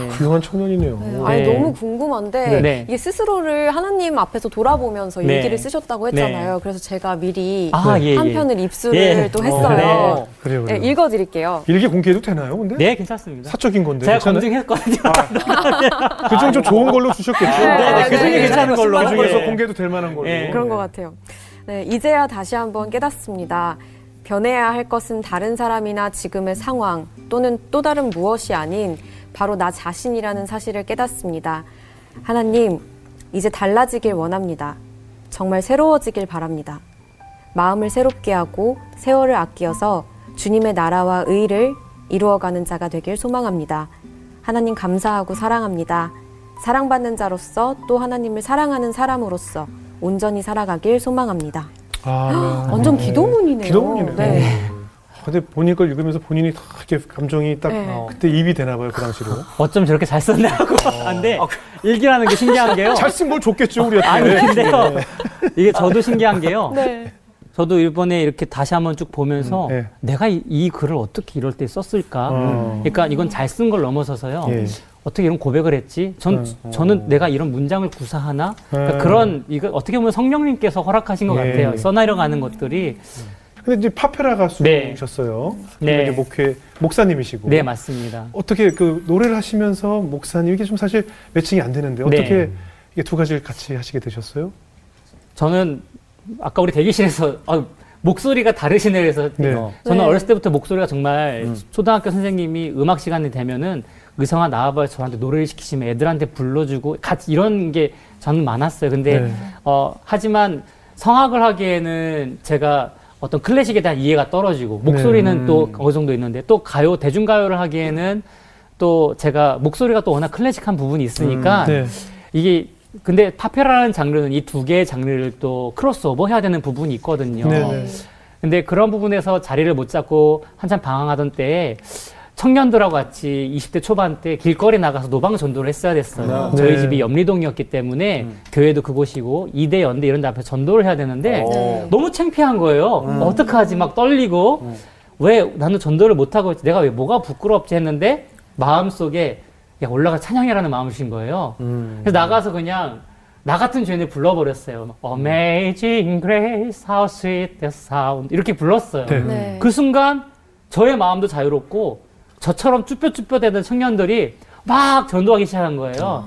Speaker 1: 예.
Speaker 2: 훌륭한 청년이네요.
Speaker 3: 네, 아니
Speaker 1: 네.
Speaker 3: 너무 궁금한데
Speaker 1: 네.
Speaker 3: 이게 스스로를 하나님 앞에서 돌아보면서
Speaker 1: 네.
Speaker 3: 일기를 쓰셨다고 했잖아요. 그래서 제가 미리
Speaker 1: 아, 예, 예.
Speaker 3: 한 편을 입수를
Speaker 1: 예.
Speaker 3: 또
Speaker 1: 어,
Speaker 3: 했어요.
Speaker 2: 그래요,
Speaker 3: 네,
Speaker 2: 그래요.
Speaker 3: 읽어드릴게요.
Speaker 2: 일기 공개해도 되나요, 근데?
Speaker 1: 네, 괜찮습니다.
Speaker 2: 사적인 건데.
Speaker 1: 제가
Speaker 2: 괜찮아요?
Speaker 1: 검증했거든요.
Speaker 2: 그중 좀 좋은 걸로 주셨겠죠?
Speaker 3: 네, 네, 그 중에
Speaker 1: 괜찮은 걸로.
Speaker 2: 그 중에서
Speaker 1: 예.
Speaker 2: 공개도 될 만한 걸로.
Speaker 1: 예.
Speaker 3: 그런 것 같아요. 네, 이제야 다시 한번 깨닫습니다. 변해야 할 것은 다른 사람이나 지금의 상황 또는 또 다른 무엇이 아닌 바로 나 자신이라는 사실을 깨닫습니다. 하나님, 이제 달라지길 원합니다. 정말 새로워지길 바랍니다. 마음을 새롭게 하고 세월을 아끼어서 주님의 나라와 의를 이루어가는 자가 되길 소망합니다. 하나님 감사하고 사랑합니다. 사랑받는 자로서 또 하나님을 사랑하는 사람으로서 온전히 살아가길 소망합니다.
Speaker 2: 아,
Speaker 3: 완전
Speaker 2: 네.
Speaker 3: 기도문이네요.
Speaker 2: 기도문이네요.
Speaker 3: 네.
Speaker 2: 아, 근데 본인 걸 읽으면서 본인이 다 이렇게 감정이 딱
Speaker 3: 네.
Speaker 2: 그때 입이 되나 봐요, 그 당시로.
Speaker 1: 어쩜 저렇게 잘 썼나 하고 하는데 일기라는 게 신기한 게요.
Speaker 2: 잘쓴걸 줬겠죠, 우리한테.
Speaker 1: 아니 근데요. 이게 저도 신기한 게요.
Speaker 3: 네.
Speaker 1: 저도 이번에 이렇게 다시 한번 쭉 보면서
Speaker 2: 음, 네.
Speaker 1: 내가 이, 이 글을 어떻게 이럴 때 썼을까?
Speaker 2: 어.
Speaker 1: 그러니까 이건 잘 쓴 걸 넘어서서요.
Speaker 2: 예.
Speaker 1: 어떻게 이런 고백을 했지? 전
Speaker 2: 어.
Speaker 1: 저는 내가 이런 문장을 구사하나? 그러니까
Speaker 2: 음.
Speaker 1: 그런 이거 어떻게 보면 성령님께서 허락하신 것
Speaker 2: 예.
Speaker 1: 같아요. 써내려가는 것들이
Speaker 2: 근데 이제 파페라
Speaker 1: 네.
Speaker 2: 가수셨어요.
Speaker 1: 네.
Speaker 2: 이제 목회 목사님이시고.
Speaker 1: 네 맞습니다.
Speaker 2: 어떻게 그 노래를 하시면서 목사님 이게 좀 사실 매칭이 안 되는데 어떻게
Speaker 1: 네.
Speaker 2: 이게 두 가지를 같이 하시게 되셨어요?
Speaker 1: 저는 아까 우리 대기실에서 아, 목소리가 다르시네 그래서
Speaker 2: 네.
Speaker 1: 어, 저는
Speaker 3: 네.
Speaker 1: 어렸을 때부터 목소리가 정말
Speaker 4: 음.
Speaker 1: 초등학교 선생님이 음악 시간이 되면은 의성아 나와봐요 저한테 노래를 시키시면 애들한테 불러주고 같이 이런 게 저는 많았어요. 근데
Speaker 2: 네.
Speaker 1: 어, 하지만 성악을 하기에는 제가 어떤 클래식에 대한 이해가 떨어지고 목소리는
Speaker 4: 네.
Speaker 1: 또 어느 정도 있는데 또 가요 대중가요를 하기에는 또 제가 목소리가 또 워낙 클래식한 부분이 있으니까
Speaker 2: 네.
Speaker 1: 이게 근데 파페라라는 장르는 이 두 개의 장르를 또 크로스오버 해야 되는 부분이 있거든요.
Speaker 2: 네, 네.
Speaker 1: 근데 그런 부분에서 자리를 못 잡고 한참 방황하던 때에 청년들하고 같이 20대 초반 때 길거리 나가서 노방 전도를 했어야 됐어요.
Speaker 2: 네.
Speaker 1: 저희
Speaker 2: 네.
Speaker 1: 집이 염리동이었기 때문에 교회도 그곳이고 이대 연대 이런 데 앞에 전도를 해야 되는데
Speaker 4: 어.
Speaker 1: 너무 창피한 거예요.
Speaker 2: 음.
Speaker 1: 어떡하지? 막 떨리고 왜 나는 전도를 못 하고? 내가 왜 뭐가 부끄럽지 했는데 마음 속에 야 올라가 찬양이라는 마음을 주신 거예요.
Speaker 2: 음.
Speaker 1: 그래서 나가서 그냥 나 같은 죄인을 불러버렸어요. Amazing Grace, How Sweet the Sound 이렇게 불렀어요.
Speaker 2: 네.
Speaker 3: 네.
Speaker 1: 그 순간 저의 마음도 자유롭고 저처럼 쭈뼛쭈뼛대던 청년들이 막 전도하기 시작한 거예요.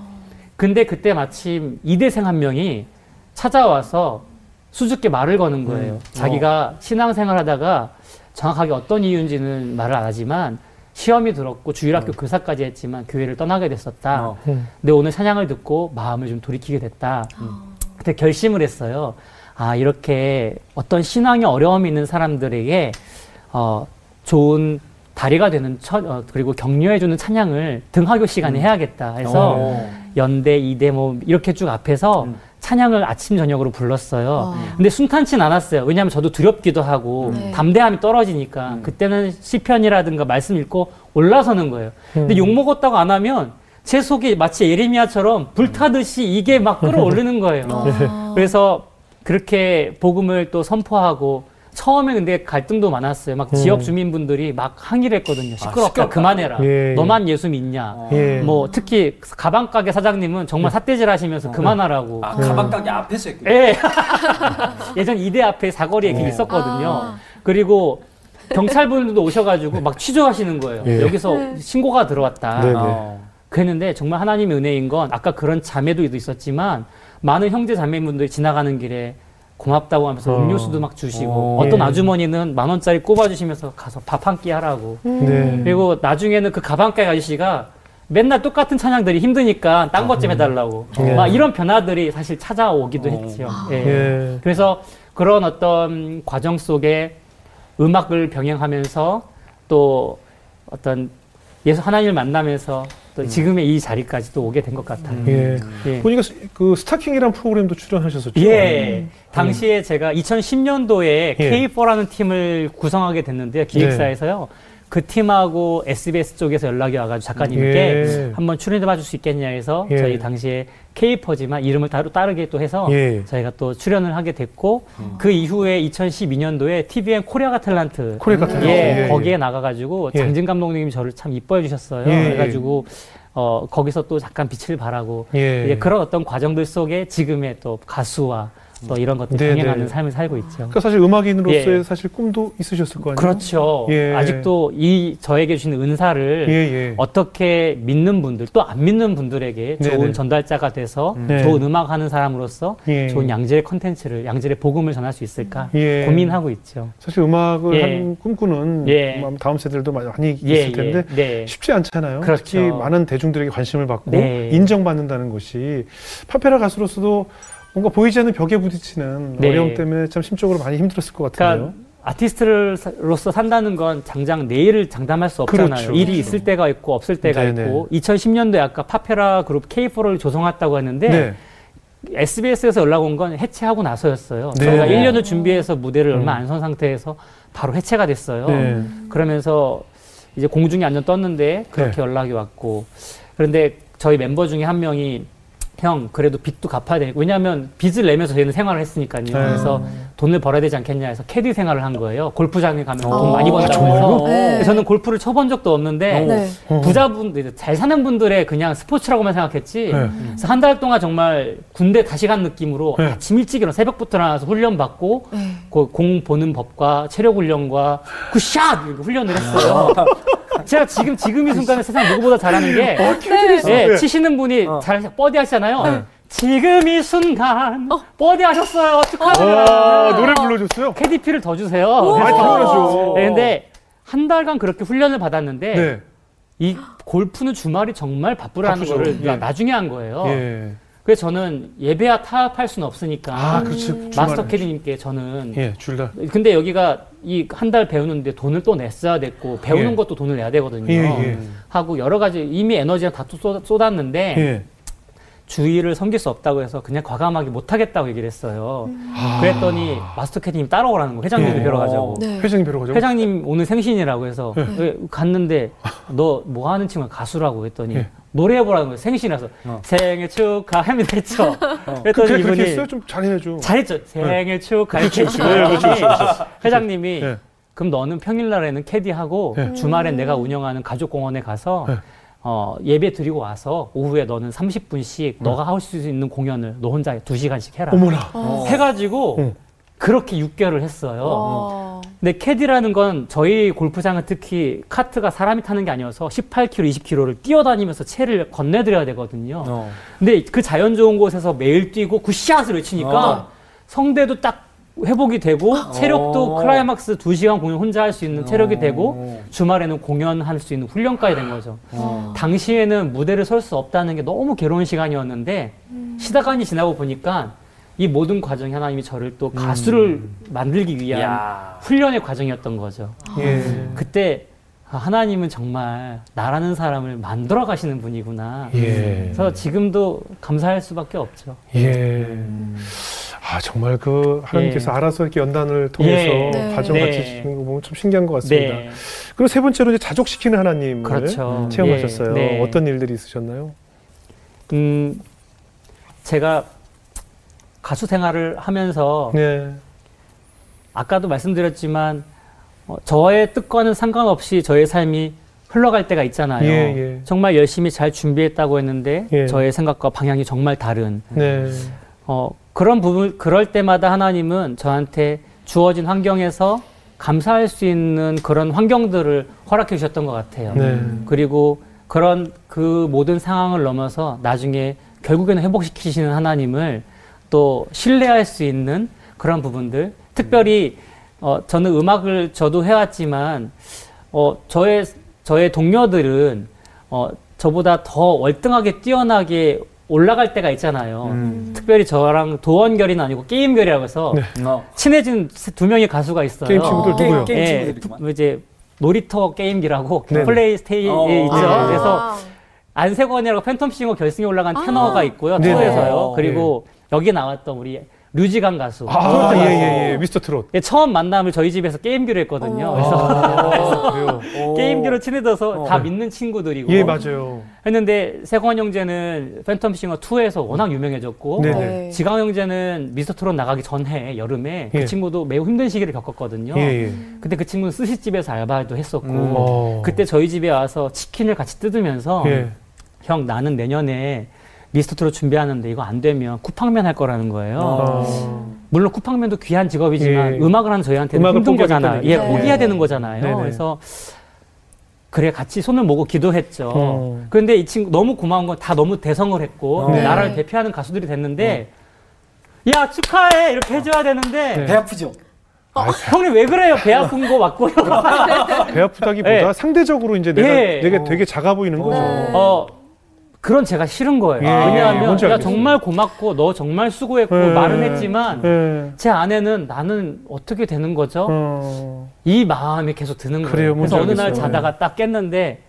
Speaker 1: 근데 그때 마침 이대생 한 명이 찾아와서 수줍게 말을 거는 거예요. 자기가 신앙생활 하다가 정확하게 어떤 이유인지는 말을 안 하지만 시험이 들었고 주일학교 교사까지 했지만 교회를 떠나게 됐었다.
Speaker 4: 어.
Speaker 2: 음.
Speaker 1: 근데 오늘 찬양을 듣고 마음을 좀 돌이키게 됐다. 그때 결심을 했어요. 아, 이렇게 어떤 신앙에 어려움이 있는 사람들에게 어, 좋은 다리가 되는 처, 어, 그리고 격려해주는 찬양을 등하교 시간에 해야겠다 해서
Speaker 4: 어.
Speaker 1: 연대, 이대 뭐 이렇게 쭉 앞에서
Speaker 4: 음.
Speaker 1: 찬양을 아침 저녁으로 불렀어요.
Speaker 3: 아.
Speaker 1: 근데 순탄치는 않았어요. 왜냐하면 저도 두렵기도 하고
Speaker 3: 네.
Speaker 1: 담대함이 떨어지니까 그때는 시편이라든가 말씀 읽고 올라서는 거예요. 근데 욕 먹었다고 안 하면 제 속이 마치 예레미야처럼 불타듯이 이게 막 끌어올리는 거예요.
Speaker 3: 아.
Speaker 1: 그래서 그렇게 복음을 또 선포하고 처음에 근데 갈등도 많았어요. 막 지역 주민분들이 막 항의를 했거든요. 시끄럽다,
Speaker 4: 시끄럽다.
Speaker 1: 그만해라.
Speaker 2: 예.
Speaker 1: 너만 예수 믿냐.
Speaker 2: 예.
Speaker 1: 뭐 특히 가방 가게 사장님은 정말 삿대질 하시면서 그만하라고.
Speaker 4: 아, 가방 가게 앞에서 했군요.
Speaker 1: 예. 예전 이대 앞에 사거리에 길 있었거든요.
Speaker 3: 아.
Speaker 1: 그리고 경찰분들도 오셔가지고 막 취조하시는 거예요.
Speaker 2: 예.
Speaker 1: 여기서 신고가 들어왔다.
Speaker 2: 네.
Speaker 4: 어.
Speaker 1: 그랬는데 정말 하나님의 은혜인 건 아까 그런 자매도 있었지만 많은 형제 자매분들이 지나가는 길에 고맙다고 하면서
Speaker 2: 어.
Speaker 1: 음료수도 막 주시고
Speaker 4: 어.
Speaker 1: 어. 떤
Speaker 2: 예.
Speaker 1: 아주머니는 만 원짜리 꼽아주시면서 가서 밥 한 끼 하라고
Speaker 2: 네.
Speaker 1: 그리고 나중에는 그 가방가게 아저씨가 맨날 똑같은 찬양들이 힘드니까 딴 것 좀 해달라고
Speaker 2: 예.
Speaker 1: 막 이런 변화들이 사실 찾아오기도
Speaker 4: 어.
Speaker 1: 했죠. 예.
Speaker 2: 예.
Speaker 1: 그래서 그런 어떤 과정 속에 음악을 병행하면서 또 어떤 예수 하나님을 만나면서 또 지금의 이 자리까지 또 오게 된 것 같아요.
Speaker 2: 예.
Speaker 1: 예.
Speaker 2: 보니까 스- 그 스타킹이라는 프로그램도 출연하셨었죠.
Speaker 1: 예. 당시에 제가 2010년도에
Speaker 2: 예.
Speaker 1: K4라는 팀을 구성하게 됐는데요. 기획사에서요. 그 팀하고 SBS 쪽에서 연락이 와가지고 작가님께
Speaker 2: 예.
Speaker 1: 한번 출연해 봐줄 수 있겠냐 해서
Speaker 2: 예.
Speaker 1: 저희 당시에 K4지만 이름을 따로 따르게 또 해서
Speaker 2: 예.
Speaker 1: 저희가 또 출연을 하게 됐고 그 이후에 2012년도에 TVN 코리아 갓 탤런트
Speaker 2: 코리아 같은
Speaker 1: 예, 거기에 나가가지고
Speaker 2: 예.
Speaker 1: 장진 감독님이 저를 참 이뻐해 주셨어요.
Speaker 2: 예.
Speaker 1: 그래가지고 어, 거기서 또 잠깐 빛을 발하고
Speaker 2: 예.
Speaker 1: 이제 그런 어떤 과정들 속에 지금의 또 가수와 또 이런 것들
Speaker 2: 네,
Speaker 1: 병행하는
Speaker 2: 네.
Speaker 1: 삶을 살고 있죠.
Speaker 2: 그러니까 사실 음악인으로서의
Speaker 1: 예.
Speaker 2: 사실 꿈도 있으셨을 거 아니에요?
Speaker 1: 그렇죠.
Speaker 2: 예.
Speaker 1: 아직도 이 저에게 주신 은사를
Speaker 2: 예, 예.
Speaker 1: 어떻게 믿는 분들 또 안 믿는 분들에게 좋은
Speaker 2: 네네.
Speaker 1: 전달자가 돼서
Speaker 2: 네.
Speaker 1: 좋은 음악 하는 사람으로서
Speaker 2: 예.
Speaker 1: 좋은 양질의 컨텐츠를 양질의 복음을 전할 수 있을까
Speaker 2: 예.
Speaker 1: 고민하고 있죠.
Speaker 2: 사실 음악을
Speaker 1: 예.
Speaker 2: 하는 꿈꾸는
Speaker 1: 예.
Speaker 2: 아마 다음 세대들도 많이
Speaker 1: 예,
Speaker 2: 있을 텐데
Speaker 1: 예, 네.
Speaker 2: 쉽지 않잖아요.
Speaker 1: 그렇죠.
Speaker 2: 특히 많은 대중들에게 관심을 받고
Speaker 1: 네.
Speaker 2: 인정받는다는 것이 파페라 가수로서도 뭔가 보이지 않는 벽에 부딪히는
Speaker 1: 네.
Speaker 2: 어려움 때문에 참 심적으로 많이 힘들었을 것 같은데요.
Speaker 1: 그러니까 아티스트로서 산다는 건 당장 내일을 장담할 수 없잖아요.
Speaker 2: 그렇죠.
Speaker 1: 일이 있을 때가 있고 없을 때가
Speaker 2: 네네.
Speaker 1: 있고 2010년도에 아까 파페라 그룹 K4를 조성했다고 했는데
Speaker 2: 네.
Speaker 1: SBS에서 연락 온 건 해체하고 나서였어요.
Speaker 2: 네.
Speaker 1: 저희가
Speaker 2: 어.
Speaker 1: 1년을 준비해서 무대를 얼마
Speaker 2: 음.
Speaker 1: 안선 상태에서 바로 해체가 됐어요.
Speaker 2: 네.
Speaker 1: 그러면서 이제 공중에 안전 떴는데 그렇게
Speaker 2: 네.
Speaker 1: 연락이 왔고 그런데 저희 멤버 중에 한 명이 형 그래도 빚도 갚아야 되니까 왜냐하면 빚을 내면서 저희는 생활을 했으니까요.
Speaker 2: 네.
Speaker 1: 그래서 돈을 벌어야 되지 않겠냐 해서 캐디 생활을 한 거예요. 골프장에 가면 돈
Speaker 3: 아,
Speaker 1: 많이 번다고
Speaker 2: 정말요?
Speaker 1: 해서
Speaker 3: 네.
Speaker 1: 그래서 저는 골프를 쳐본 적도 없는데
Speaker 3: 네.
Speaker 2: 어.
Speaker 1: 부자분들 잘 사는 분들의 그냥 스포츠라고만 생각했지.
Speaker 2: 네.
Speaker 1: 그래서 한 달 동안 정말 군대 다시 간 느낌으로
Speaker 2: 네.
Speaker 1: 아침 일찍 일어나 새벽부터 일어나서 훈련 받고
Speaker 3: 네.
Speaker 1: 그공 보는 법과 체력 훈련과 굿샷 이렇게 훈련을 했어요. 제가 지금 지금 이 순간에 세상 누구보다 잘하는 게 예,
Speaker 2: 네.
Speaker 1: 치시는 분이
Speaker 4: 어.
Speaker 1: 잘 버디 하시잖아요. 지금 이 순간 버디 하셨어요.
Speaker 2: 와,
Speaker 1: 축하드려요.
Speaker 2: 노래 불러줬어요?
Speaker 1: 캐디피를 더 주세요.
Speaker 2: 많이 당연하죠.
Speaker 1: 네, 근데 한 달간 그렇게 훈련을 받았는데
Speaker 2: 네.
Speaker 1: 이 골프는 주말이 정말 바쁘다는
Speaker 2: 바쁘죠.
Speaker 1: 거를
Speaker 2: 예.
Speaker 1: 나중에 한 거예요.
Speaker 2: 예.
Speaker 1: 그래서 저는 예배와 타협할 수는 없으니까
Speaker 2: 아, 그렇지.
Speaker 1: 마스터
Speaker 2: 주말에.
Speaker 1: 캐디님께 저는
Speaker 2: 예, 줄다.
Speaker 1: 근데 여기가 이 한 달 배우는데 돈을 또 냈어야 됐고 배우는
Speaker 2: 예.
Speaker 1: 것도 돈을 내야 되거든요.
Speaker 2: 예, 예.
Speaker 1: 하고 여러 가지 이미 에너지를 다 쏟- 쏟았는데
Speaker 2: 예.
Speaker 1: 주의를 섬길 수 없다고 해서 그냥 과감하게 못하겠다고 얘기를 했어요.
Speaker 2: 아.
Speaker 1: 그랬더니 마스터 캐디님 따라오라는 거 회장님도
Speaker 2: 예.
Speaker 1: 뵈러 가자고.
Speaker 3: 네.
Speaker 2: 회장님 뵈러 가죠.
Speaker 1: 회장님 오늘 생신이라고 해서
Speaker 2: 예.
Speaker 1: 왜 갔는데 너 뭐 하는 친구가 가수라고 했더니
Speaker 2: 예.
Speaker 1: 노래해보라는 거예요. 생신이라서
Speaker 4: 어.
Speaker 1: 생일 축하합니다 했죠.
Speaker 2: 그,
Speaker 1: 그랬더니
Speaker 2: 그렇게
Speaker 1: 이분이
Speaker 2: 했어요? 좀 잘해야죠.
Speaker 1: 잘했죠. 생일 축하 이렇게
Speaker 2: 그렇죠, 그렇죠. 네, 그렇죠.
Speaker 1: 회장님이
Speaker 2: 예.
Speaker 1: 그럼 너는 평일날에는 캐디하고
Speaker 2: 예.
Speaker 1: 주말엔 내가 운영하는 가족공원에 가서
Speaker 2: 예.
Speaker 1: 어, 예배 드리고 와서 오후에 너는 30분씩 너가 할 수 있는 공연을 너 혼자 2시간씩 해라.
Speaker 2: 어머나.
Speaker 3: 어.
Speaker 1: 해가지고
Speaker 2: 어.
Speaker 1: 그렇게 6개월을 했어요.
Speaker 3: 어.
Speaker 1: 근데 캐디라는 건 저희 골프장은 특히 카트가 사람이 타는 게 아니어서 18km, 20km를 뛰어다니면서 채를 건네드려야 되거든요.
Speaker 4: 어.
Speaker 1: 근데 그 자연 좋은 곳에서 매일 뛰고 굿샷을 외치니까
Speaker 4: 어.
Speaker 1: 성대도 딱 회복이 되고 체력도
Speaker 4: 어.
Speaker 1: 클라이막스 2시간 공연 혼자 할 수 있는 체력이
Speaker 4: 어.
Speaker 1: 되고 주말에는 공연할 수 있는 훈련까지 된 거죠.
Speaker 4: 어.
Speaker 1: 당시에는 무대를 설 수 없다는 게 너무 괴로운 시간이었는데 시다간이 지나고 보니까 이 모든 과정이 하나님이 저를 또 가수를 만들기 위한
Speaker 4: 야.
Speaker 1: 훈련의 과정이었던 거죠.
Speaker 2: 예.
Speaker 1: 그때 아, 하나님은 정말 나라는 사람을 만들어 가시는 분이구나.
Speaker 2: 예.
Speaker 1: 그래서 지금도 감사할 수밖에 없죠.
Speaker 2: 예. 아 정말 그 하나님께서
Speaker 1: 예.
Speaker 2: 알아서 이렇게 연단을 통해서
Speaker 1: 예.
Speaker 3: 네.
Speaker 2: 과정
Speaker 1: 네.
Speaker 2: 같이 주시는 거 보면 참 신기한 것 같습니다.
Speaker 1: 네.
Speaker 2: 그리고 세 번째로 이제 자족시키는 하나님을
Speaker 1: 그렇죠.
Speaker 2: 체험하셨어요.
Speaker 1: 예, 네.
Speaker 2: 어떤 일들이 있으셨나요?
Speaker 1: 음, 제가 가수 생활을 하면서
Speaker 2: 네.
Speaker 1: 아까도 말씀드렸지만 어, 저의 뜻과는 상관없이 저의 삶이 흘러갈 때가 있잖아요.
Speaker 2: 예, 예.
Speaker 1: 정말 열심히 잘 준비했다고 했는데
Speaker 2: 예.
Speaker 1: 저의 생각과 방향이 정말 다른
Speaker 2: 네.
Speaker 1: 어, 그런 부분 그럴 때마다 하나님은 저한테 주어진 환경에서 감사할 수 있는 그런 환경들을 허락해 주셨던 것 같아요.
Speaker 2: 네.
Speaker 1: 그리고 그런 그 모든 상황을 넘어서 나중에 결국에는 회복시키시는 하나님을 또 신뢰할 수 있는 그런 부분들. 특별히 어, 저는 음악을 저도 해왔지만 어, 저의 저의 동료들은 어, 저보다 더 월등하게 뛰어나게 올라갈 때가 있잖아요.
Speaker 4: 음.
Speaker 1: 특별히 저랑 도원결의는 아니고 게임결의라고 해서
Speaker 2: 네.
Speaker 4: 어.
Speaker 1: 친해진 두 명의 가수가 있어요.
Speaker 2: 게임 친구들
Speaker 4: 게임,
Speaker 2: 누구요?
Speaker 4: 게임
Speaker 1: 예,
Speaker 4: 친구들이구만.
Speaker 1: 이제 놀이터 게임기라고
Speaker 2: 네네.
Speaker 1: 플레이스테이션에
Speaker 4: 어.
Speaker 1: 있죠.
Speaker 4: 아.
Speaker 1: 그래서 안세권이라고 팬텀싱어 결승에 올라간
Speaker 3: 아.
Speaker 1: 테너가 있고요.
Speaker 2: 네네.
Speaker 1: 투어에서요. 그리고 여기 나왔던 우리 류지광 가수.
Speaker 2: 아,
Speaker 1: 트로트
Speaker 2: 예. 예, 예. 미스터 트롯.
Speaker 1: 예, 처음 만남을 저희 집에서 게임기로 했거든요.
Speaker 3: 어.
Speaker 1: 그래서
Speaker 2: 아.
Speaker 1: 게임기로 친해져서
Speaker 4: 어.
Speaker 1: 다 믿는 친구들이고
Speaker 2: 예, 맞아요.
Speaker 1: 했는데 세권 형제는 팬텀 싱어 2에서 워낙 유명해졌고
Speaker 2: 네.
Speaker 3: 네.
Speaker 1: 지강 형제는 미스터 트롯 나가기 전해 여름에
Speaker 2: 예.
Speaker 1: 그 친구도 매우 힘든 시기를 겪었거든요.
Speaker 2: 예, 예.
Speaker 1: 근데 그 친구는 스시집에서 알바도 했었고
Speaker 4: 음.
Speaker 2: 어.
Speaker 1: 그때 저희 집에 와서 치킨을 같이 뜯으면서
Speaker 2: 예.
Speaker 1: 형 나는 내년에 미스터 트롯 준비하는데 이거 안 되면 쿠팡맨 할 거라는 거예요.
Speaker 2: 어.
Speaker 1: 물론 쿠팡맨도 귀한 직업이지만
Speaker 2: 예.
Speaker 1: 음악을 하는 저희한테는
Speaker 2: 음악을
Speaker 1: 힘든 거잖아요. 예,
Speaker 3: 네.
Speaker 1: 포기해야 되는 거잖아요.
Speaker 2: 네네.
Speaker 1: 그래서 그래 같이 손을 모고 기도했죠.
Speaker 2: 어.
Speaker 1: 그런데 이 친구 너무 고마운 건 다 너무 대성을 했고
Speaker 4: 네.
Speaker 1: 나라를 대표하는 가수들이 됐는데 야 축하해 이렇게 해줘야 되는데
Speaker 2: 네.
Speaker 4: 배 아프죠?
Speaker 2: 아,
Speaker 1: 형님 왜 그래요? 배 아픈 거 맞고요.
Speaker 2: 배 아프다기보다
Speaker 1: 예.
Speaker 2: 상대적으로 이제 내가
Speaker 1: 예.
Speaker 4: 어.
Speaker 2: 되게 작아 보이는 거죠.
Speaker 3: 네.
Speaker 1: 어, 그런 제가 싫은 거예요.
Speaker 2: 예, 예,
Speaker 1: 왜냐하면 야. 정말 고맙고 너 정말 수고했고
Speaker 2: 예.
Speaker 1: 말은 했지만
Speaker 2: 예.
Speaker 1: 제 아내는 나는 어떻게 되는 거죠?
Speaker 2: 어.
Speaker 1: 이 마음이 계속 드는 거예요.
Speaker 2: 그래요,
Speaker 1: 그래서
Speaker 2: 뭔지
Speaker 1: 어느 날. 자다가 딱 깼는데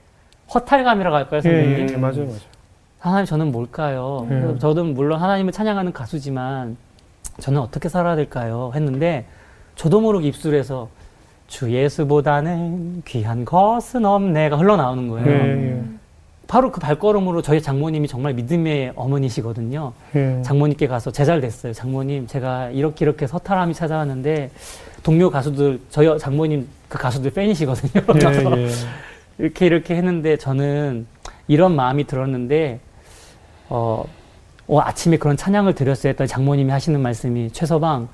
Speaker 1: 허탈감이라고 할까요,
Speaker 2: 예,
Speaker 1: 선생님?
Speaker 2: 예, 맞아요, 맞아요.
Speaker 1: 하나님 저는 뭘까요?
Speaker 2: 예.
Speaker 1: 그래서 저는 물론 하나님을 찬양하는 가수지만 저는 어떻게 살아야 될까요? 했는데 저도 모르게 입술에서 주 예수보다는 귀한 것은 없네가 흘러나오는 거예요.
Speaker 2: 예,
Speaker 1: 바로 그 발걸음으로 저희 장모님이 정말 믿음의 어머니시거든요.
Speaker 2: 예. 예.
Speaker 1: 장모님께 가서 제자를 됐어요. 장모님, 제가 이렇게 이렇게 서탈함이 찾아왔는데 동료 가수들, 저희 장모님 그 가수들 팬이시거든요.
Speaker 2: 예, 예.
Speaker 1: 이렇게 이렇게 했는데 저는 이런 마음이 들었는데 어, 어, 아침에 그런 찬양을 드렸어요 했더니 장모님이 하시는 말씀이 최서방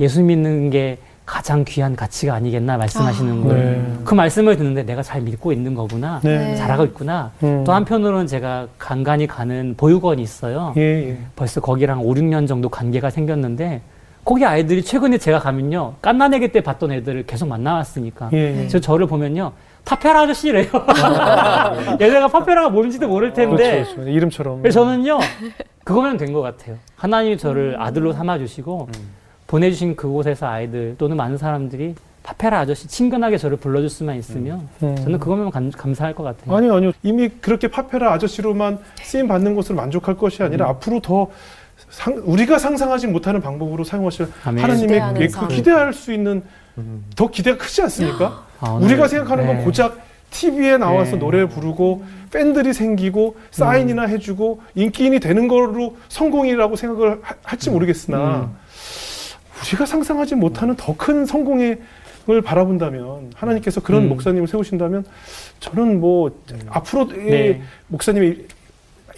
Speaker 1: 예수 믿는 게 가장 귀한 가치가 아니겠나 말씀하시는
Speaker 3: 아.
Speaker 1: 거예요.
Speaker 2: 네.
Speaker 1: 그 말씀을 듣는데 내가 잘 믿고 있는 거구나.
Speaker 2: 네.
Speaker 1: 잘하고 있구나.
Speaker 2: 음.
Speaker 1: 또 한편으로는 제가 간간히 가는 보육원이 있어요.
Speaker 2: 예, 예.
Speaker 1: 벌써 거기랑 5, 6년 정도 관계가 생겼는데 거기 아이들이 최근에 제가 가면요. 깐난애기 때 봤던 애들을 계속 만나왔으니까.
Speaker 2: 예, 예.
Speaker 1: 그래서 저를 보면요. 파페라 아저씨래요. 얘네가 파페라가 뭔지도 모를 텐데.
Speaker 2: 그렇죠, 그렇죠. 이름처럼.
Speaker 1: 그래서 저는요. 그거면 된 것 같아요. 하나님이 저를 아들로 삼아주시고 보내주신 그곳에서 아이들 또는 많은 사람들이 파페라 아저씨 친근하게 저를 불러줄 수만 있으면
Speaker 2: 음.
Speaker 1: 저는 그거면 감, 감사할 것 같아요.
Speaker 2: 아니요, 아니요. 이미 그렇게 파페라 아저씨로만 쓰임 받는 것으로 만족할 것이 아니라
Speaker 1: 음.
Speaker 2: 앞으로 더 상, 우리가 상상하지 못하는 방법으로 사용하실
Speaker 1: 아멘.
Speaker 2: 하나님의 예, 그
Speaker 3: 삶.
Speaker 2: 기대할 수 있는 더 기대가 크지 않습니까?
Speaker 1: 아, 오늘-
Speaker 2: 우리가 생각하는 건
Speaker 1: 네.
Speaker 2: 고작 TV에 나와서
Speaker 1: 네.
Speaker 2: 노래 부르고 팬들이 생기고 사인이나
Speaker 1: 음.
Speaker 2: 해주고 인기인이 되는 걸로 성공이라고 생각을 하- 할지 모르겠으나
Speaker 1: 음.
Speaker 2: 우리가 상상하지 못하는 더 큰 성공을 바라본다면 하나님께서 그런
Speaker 1: 음.
Speaker 2: 목사님을 세우신다면 저는 뭐 앞으로 의
Speaker 1: 네.
Speaker 2: 목사님의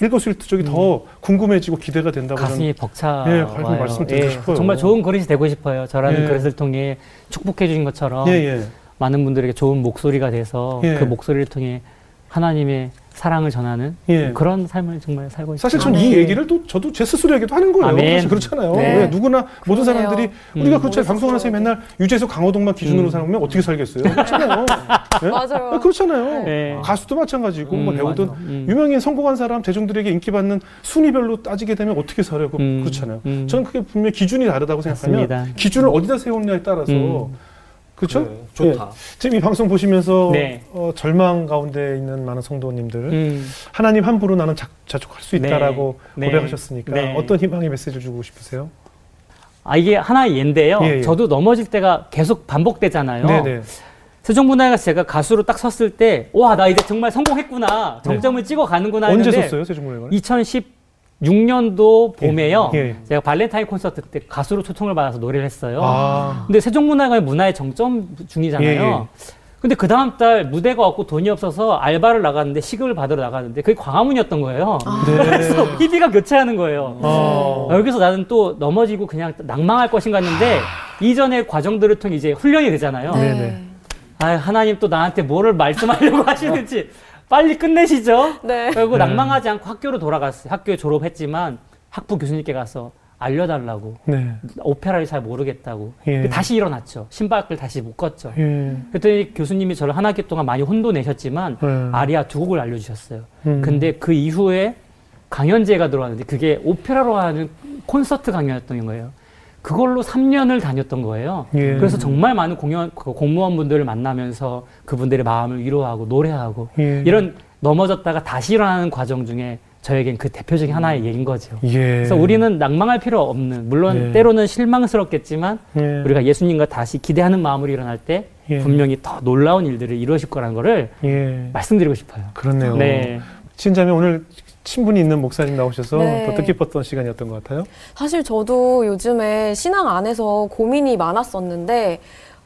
Speaker 2: 일거수일투족이 더 궁금해지고 기대가 된다고
Speaker 1: 가슴이 벅차.
Speaker 2: 예, 말씀드리고 싶어요.
Speaker 1: 정말 좋은 그릇이 되고 싶어요. 저라는
Speaker 2: 예.
Speaker 1: 그릇을 통해 축복해 주신 것처럼
Speaker 2: 예, 예.
Speaker 1: 많은 분들에게 좋은 목소리가 돼서
Speaker 2: 예.
Speaker 1: 그 목소리를 통해 하나님의 사랑을 전하는
Speaker 2: 예.
Speaker 1: 그런 삶을 정말 살고 있습니다.
Speaker 2: 사실 전이
Speaker 3: 아멘.
Speaker 2: 얘기를 또 저도 제 스스로에게도 하는 거예요.
Speaker 1: 아멘.
Speaker 2: 사실 그렇잖아요.
Speaker 1: 네.
Speaker 2: 왜 누구나 모든
Speaker 3: 그러네요.
Speaker 2: 사람들이 우리가
Speaker 1: 음.
Speaker 2: 그렇죠. 방송하는 사람이 맨날 유재석 강호동만 기준으로
Speaker 1: 음.
Speaker 2: 살면 어떻게 살겠어요? 그렇잖아요. 네?
Speaker 3: 맞아요.
Speaker 2: 아, 그렇잖아요.
Speaker 1: 네.
Speaker 2: 가수도 마찬가지고 뭐
Speaker 1: 음,
Speaker 2: 배우든
Speaker 1: 맞아. 음.
Speaker 2: 유명인 성공한 사람 대중들에게 인기받는 순위별로 따지게 되면 어떻게 살아요? 그,
Speaker 1: 음.
Speaker 2: 그렇잖아요.
Speaker 1: 음.
Speaker 2: 저는 그게 분명히 기준이 다르다고 생각하면
Speaker 1: 맞습니다.
Speaker 2: 기준을 어디다 세우느냐에 따라서
Speaker 1: 음.
Speaker 2: 그렇죠?
Speaker 4: 네, 좋다.
Speaker 2: 네. 지금 이 방송 보시면서
Speaker 1: 네.
Speaker 2: 어, 절망 가운데 있는 많은 성도님들
Speaker 1: 음.
Speaker 2: 하나님 함부로 나는 자, 자족할 수 있다라고
Speaker 1: 네. 네.
Speaker 2: 고백하셨으니까
Speaker 1: 네.
Speaker 2: 어떤 희망의 메시지를 주고 싶으세요?
Speaker 1: 아 이게 하나의 예인데요.
Speaker 2: 예, 예.
Speaker 1: 저도 넘어질 때가 계속 반복되잖아요.
Speaker 2: 네네.
Speaker 1: 세종문화회가 제가 가수로 딱 섰을 때, 와, 나 이제 정말 성공했구나. 정점을 찍어 가는구나.
Speaker 2: 언제
Speaker 1: 했는데,
Speaker 2: 섰어요, 세종문화회가?
Speaker 1: 6년도 봄에요.
Speaker 2: 예, 예.
Speaker 1: 제가 발렌타인 콘서트 때 가수로 초청을 받아서 노래를 했어요.
Speaker 2: 아.
Speaker 1: 근데 세종문화관 문화의 정점 중이잖아요. 예, 예. 근데 그 다음 달 무대가 없고 돈이 없어서 알바를 나갔는데 시급을 받으러 나갔는데 그게 광화문이었던 거예요. 아.
Speaker 2: 네.
Speaker 1: 그래서 희비가 교체하는 거예요. 아.
Speaker 2: 어.
Speaker 1: 여기서 나는 또 넘어지고 그냥 낭망할 것인가 했는데 아. 이전의 과정들을 통해 이제 훈련이 되잖아요.
Speaker 2: 네. 네.
Speaker 1: 아 하나님 또 나한테 뭐를 말씀하려고 하시는지 빨리 끝내시죠.
Speaker 3: 네.
Speaker 1: 그리고
Speaker 2: 네.
Speaker 1: 낭망하지 않고 학교로 돌아갔어요. 학교에 졸업했지만 학부 교수님께 가서 알려달라고
Speaker 2: 네.
Speaker 1: 오페라를 잘 모르겠다고
Speaker 2: 예.
Speaker 1: 다시 일어났죠. 신발끈 다시 묶었죠.
Speaker 2: 예.
Speaker 1: 그랬더니 교수님이 저를 한 학기 동안 많이 혼도내셨지만
Speaker 2: 네.
Speaker 1: 아리아 두 곡을 알려주셨어요.
Speaker 2: 음.
Speaker 1: 근데 그 이후에 강연제가 들어왔는데 그게 오페라로 하는 콘서트 강연이었던 거예요. 그걸로 3년을 다녔던 거예요.
Speaker 2: 예.
Speaker 1: 그래서 정말 많은 공연 그 공무원분들을 만나면서 그분들의 마음을 위로하고 노래하고
Speaker 2: 예.
Speaker 1: 이런 넘어졌다가 다시 일어나는 과정 중에 저에겐 그 대표적인 하나의 예인 거죠.
Speaker 2: 예.
Speaker 1: 그래서 우리는 낭망할 필요 없는 물론
Speaker 2: 예.
Speaker 1: 때로는 실망스럽겠지만
Speaker 2: 예.
Speaker 1: 우리가 예수님과 다시 기대하는 마음으로 일어날 때
Speaker 2: 예.
Speaker 1: 분명히 더 놀라운 일들을 이루어질 거라는 거를
Speaker 2: 예.
Speaker 1: 말씀드리고 싶어요.
Speaker 2: 그렇네요.
Speaker 1: 네.
Speaker 2: 친자매 오늘 친분이 있는 목사님 나오셔서
Speaker 3: 네.
Speaker 2: 더 뜻깊었던 시간이었던 것 같아요.
Speaker 3: 사실 저도 요즘에 신앙 안에서 고민이 많았었는데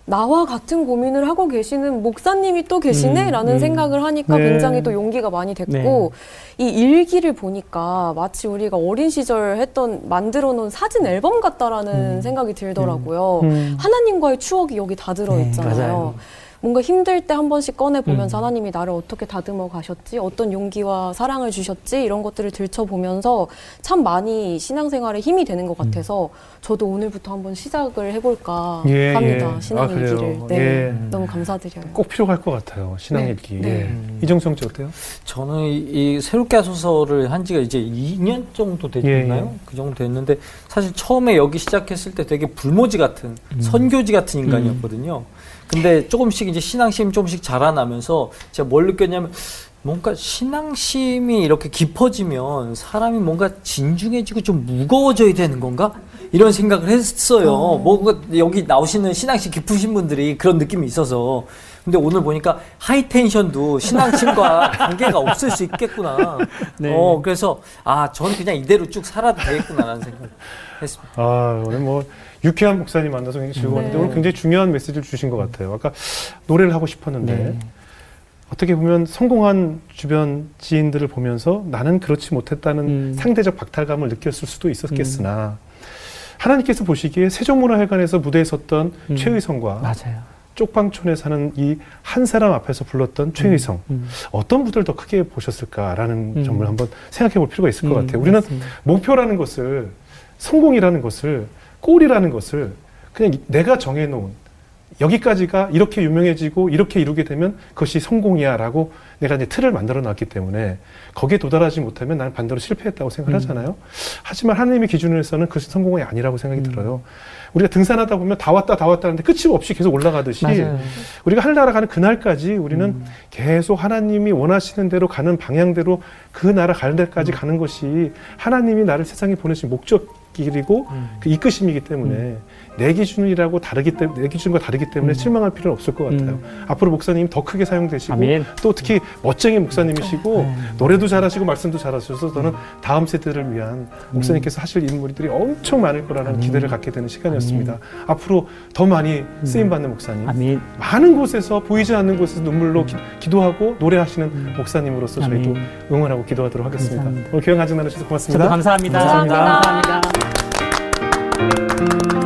Speaker 3: 나와 같은 고민을 하고 계시는 목사님이 또 계시네라는
Speaker 1: 음, 음.
Speaker 3: 생각을 하니까
Speaker 2: 네.
Speaker 3: 굉장히 또 용기가 많이 됐고 이 일기를 보니까 마치 우리가 어린 시절 했던 만들어 놓은 사진 앨범 같다라는 생각이 들더라고요.
Speaker 2: 음.
Speaker 3: 하나님과의 추억이 여기 다 들어
Speaker 1: 네,
Speaker 3: 있잖아요.
Speaker 1: 맞아요.
Speaker 3: 뭔가 힘들 때 한 번씩 꺼내 보면서
Speaker 1: 음.
Speaker 3: 하나님이 나를 어떻게 다듬어 가셨지, 어떤 용기와 사랑을 주셨지 이런 것들을 들춰 보면서 참 많이 신앙생활에 힘이 되는 것 같아서 저도 오늘부터 한번 시작을 해볼까
Speaker 2: 예,
Speaker 3: 합니다.
Speaker 2: 예.
Speaker 3: 신앙
Speaker 2: 아?
Speaker 3: 일기를. 네,
Speaker 2: 예.
Speaker 3: 너무 감사드려요.
Speaker 2: 꼭 필요할 것 같아요. 신앙
Speaker 3: 네.
Speaker 2: 읽기.
Speaker 3: 네.
Speaker 2: 예.
Speaker 4: 음.
Speaker 2: 이정성 씨 어때요?
Speaker 4: 저는 이, 이 새롭게 하소서를 한 지가 이제 2년 정도
Speaker 2: 예,
Speaker 4: 됐나요?
Speaker 2: 예.
Speaker 4: 그 정도 됐는데 사실 처음에 여기 시작했을 때 되게 불모지 같은 선교지 같은 인간이었거든요. 근데 조금씩 이제 신앙심이 조금씩 자라나면서 제가 뭘 느꼈냐면 뭔가 신앙심이 이렇게 깊어지면 사람이 뭔가 진중해지고 좀 무거워져야 되는 건가? 이런 생각을 했어요. 뭔가 여기 나오시는 신앙심 깊으신 분들이 그런 느낌이 있어서. 근데 오늘 보니까 하이텐션도 신앙심과 관계가 없을 수 있겠구나.
Speaker 1: 네.
Speaker 4: 어, 그래서, 아, 전 그냥 이대로 쭉 살아도 되겠구나라는 생각을 했습니다.
Speaker 2: 아, 오늘 뭐 유쾌한 목사님 만나서 굉장히 즐거웠는데
Speaker 3: 네.
Speaker 2: 오늘 굉장히 중요한 메시지를 주신 것 같아요. 아까 노래를 하고 싶었는데
Speaker 1: 네.
Speaker 2: 어떻게 보면 성공한 주변 지인들을 보면서 나는 그렇지 못했다는
Speaker 1: 음.
Speaker 2: 상대적 박탈감을 느꼈을 수도 있었겠으나 하나님께서 보시기에 세종문화회관에서 무대에 섰던
Speaker 1: 음.
Speaker 2: 최의성과
Speaker 1: 맞아요.
Speaker 2: 쪽방촌에 사는 이 한 사람 앞에서 불렀던 최의성
Speaker 1: 음.
Speaker 2: 어떤 무대를 더 크게 보셨을까라는
Speaker 1: 음.
Speaker 2: 점을 한번 생각해 볼 필요가 있을 것
Speaker 1: 음,
Speaker 2: 같아요. 우리는
Speaker 1: 맞습니다.
Speaker 2: 목표라는 것을 성공이라는 것을 꼴이라는 것을 그냥 내가 정해놓은 여기까지가 이렇게 유명해지고 이렇게 이루게 되면 그것이 성공이야라고 내가 이제 틀을 만들어 놨기 때문에 거기에 도달하지 못하면 나는 반대로 실패했다고 생각하잖아요. 하지만 하나님의 기준에서는 그것이 성공이 아니라고 생각이 들어요. 우리가 등산하다 보면 다 왔다 다 왔다 하는데 끝이 없이 계속 올라가듯이
Speaker 1: 맞아요.
Speaker 2: 우리가 하늘나라 가는 그날까지 우리는 계속 하나님이 원하시는 대로 가는 방향대로 그 나라 가는 데까지 가는 것이 하나님이 나를 세상에 보내신 목적 이고 그 이끄심이기 때문에 내 기준이라고 다르기 때문에 내 기준과 다르기 때문에 실망할 필요는 없을 것 같아요. 앞으로 목사님 더 크게 사용되시고
Speaker 1: 아멘.
Speaker 2: 또 특히 멋쟁이 목사님이시고
Speaker 1: 네.
Speaker 2: 노래도 잘하시고 말씀도 잘하셔서 저는 다음 세대를 위한 목사님께서 하실 인물들이 엄청 많을 거라는 기대를 갖게 되는 시간이었습니다. 앞으로 더 많이 쓰임 받는 목사님,
Speaker 1: 아멘.
Speaker 2: 많은 곳에서 보이지 않는 곳에서 눈물로 기, 도하고 노래하시는 목사님으로서 저희도
Speaker 1: 아멘.
Speaker 2: 응원하고 기도하도록 하겠습니다.
Speaker 1: 감사합니다.
Speaker 2: 오늘 교양 간증 나누셔서 고맙습니다.
Speaker 1: 저도 감사합니다.
Speaker 3: 감사합니다.
Speaker 1: 감사합니다.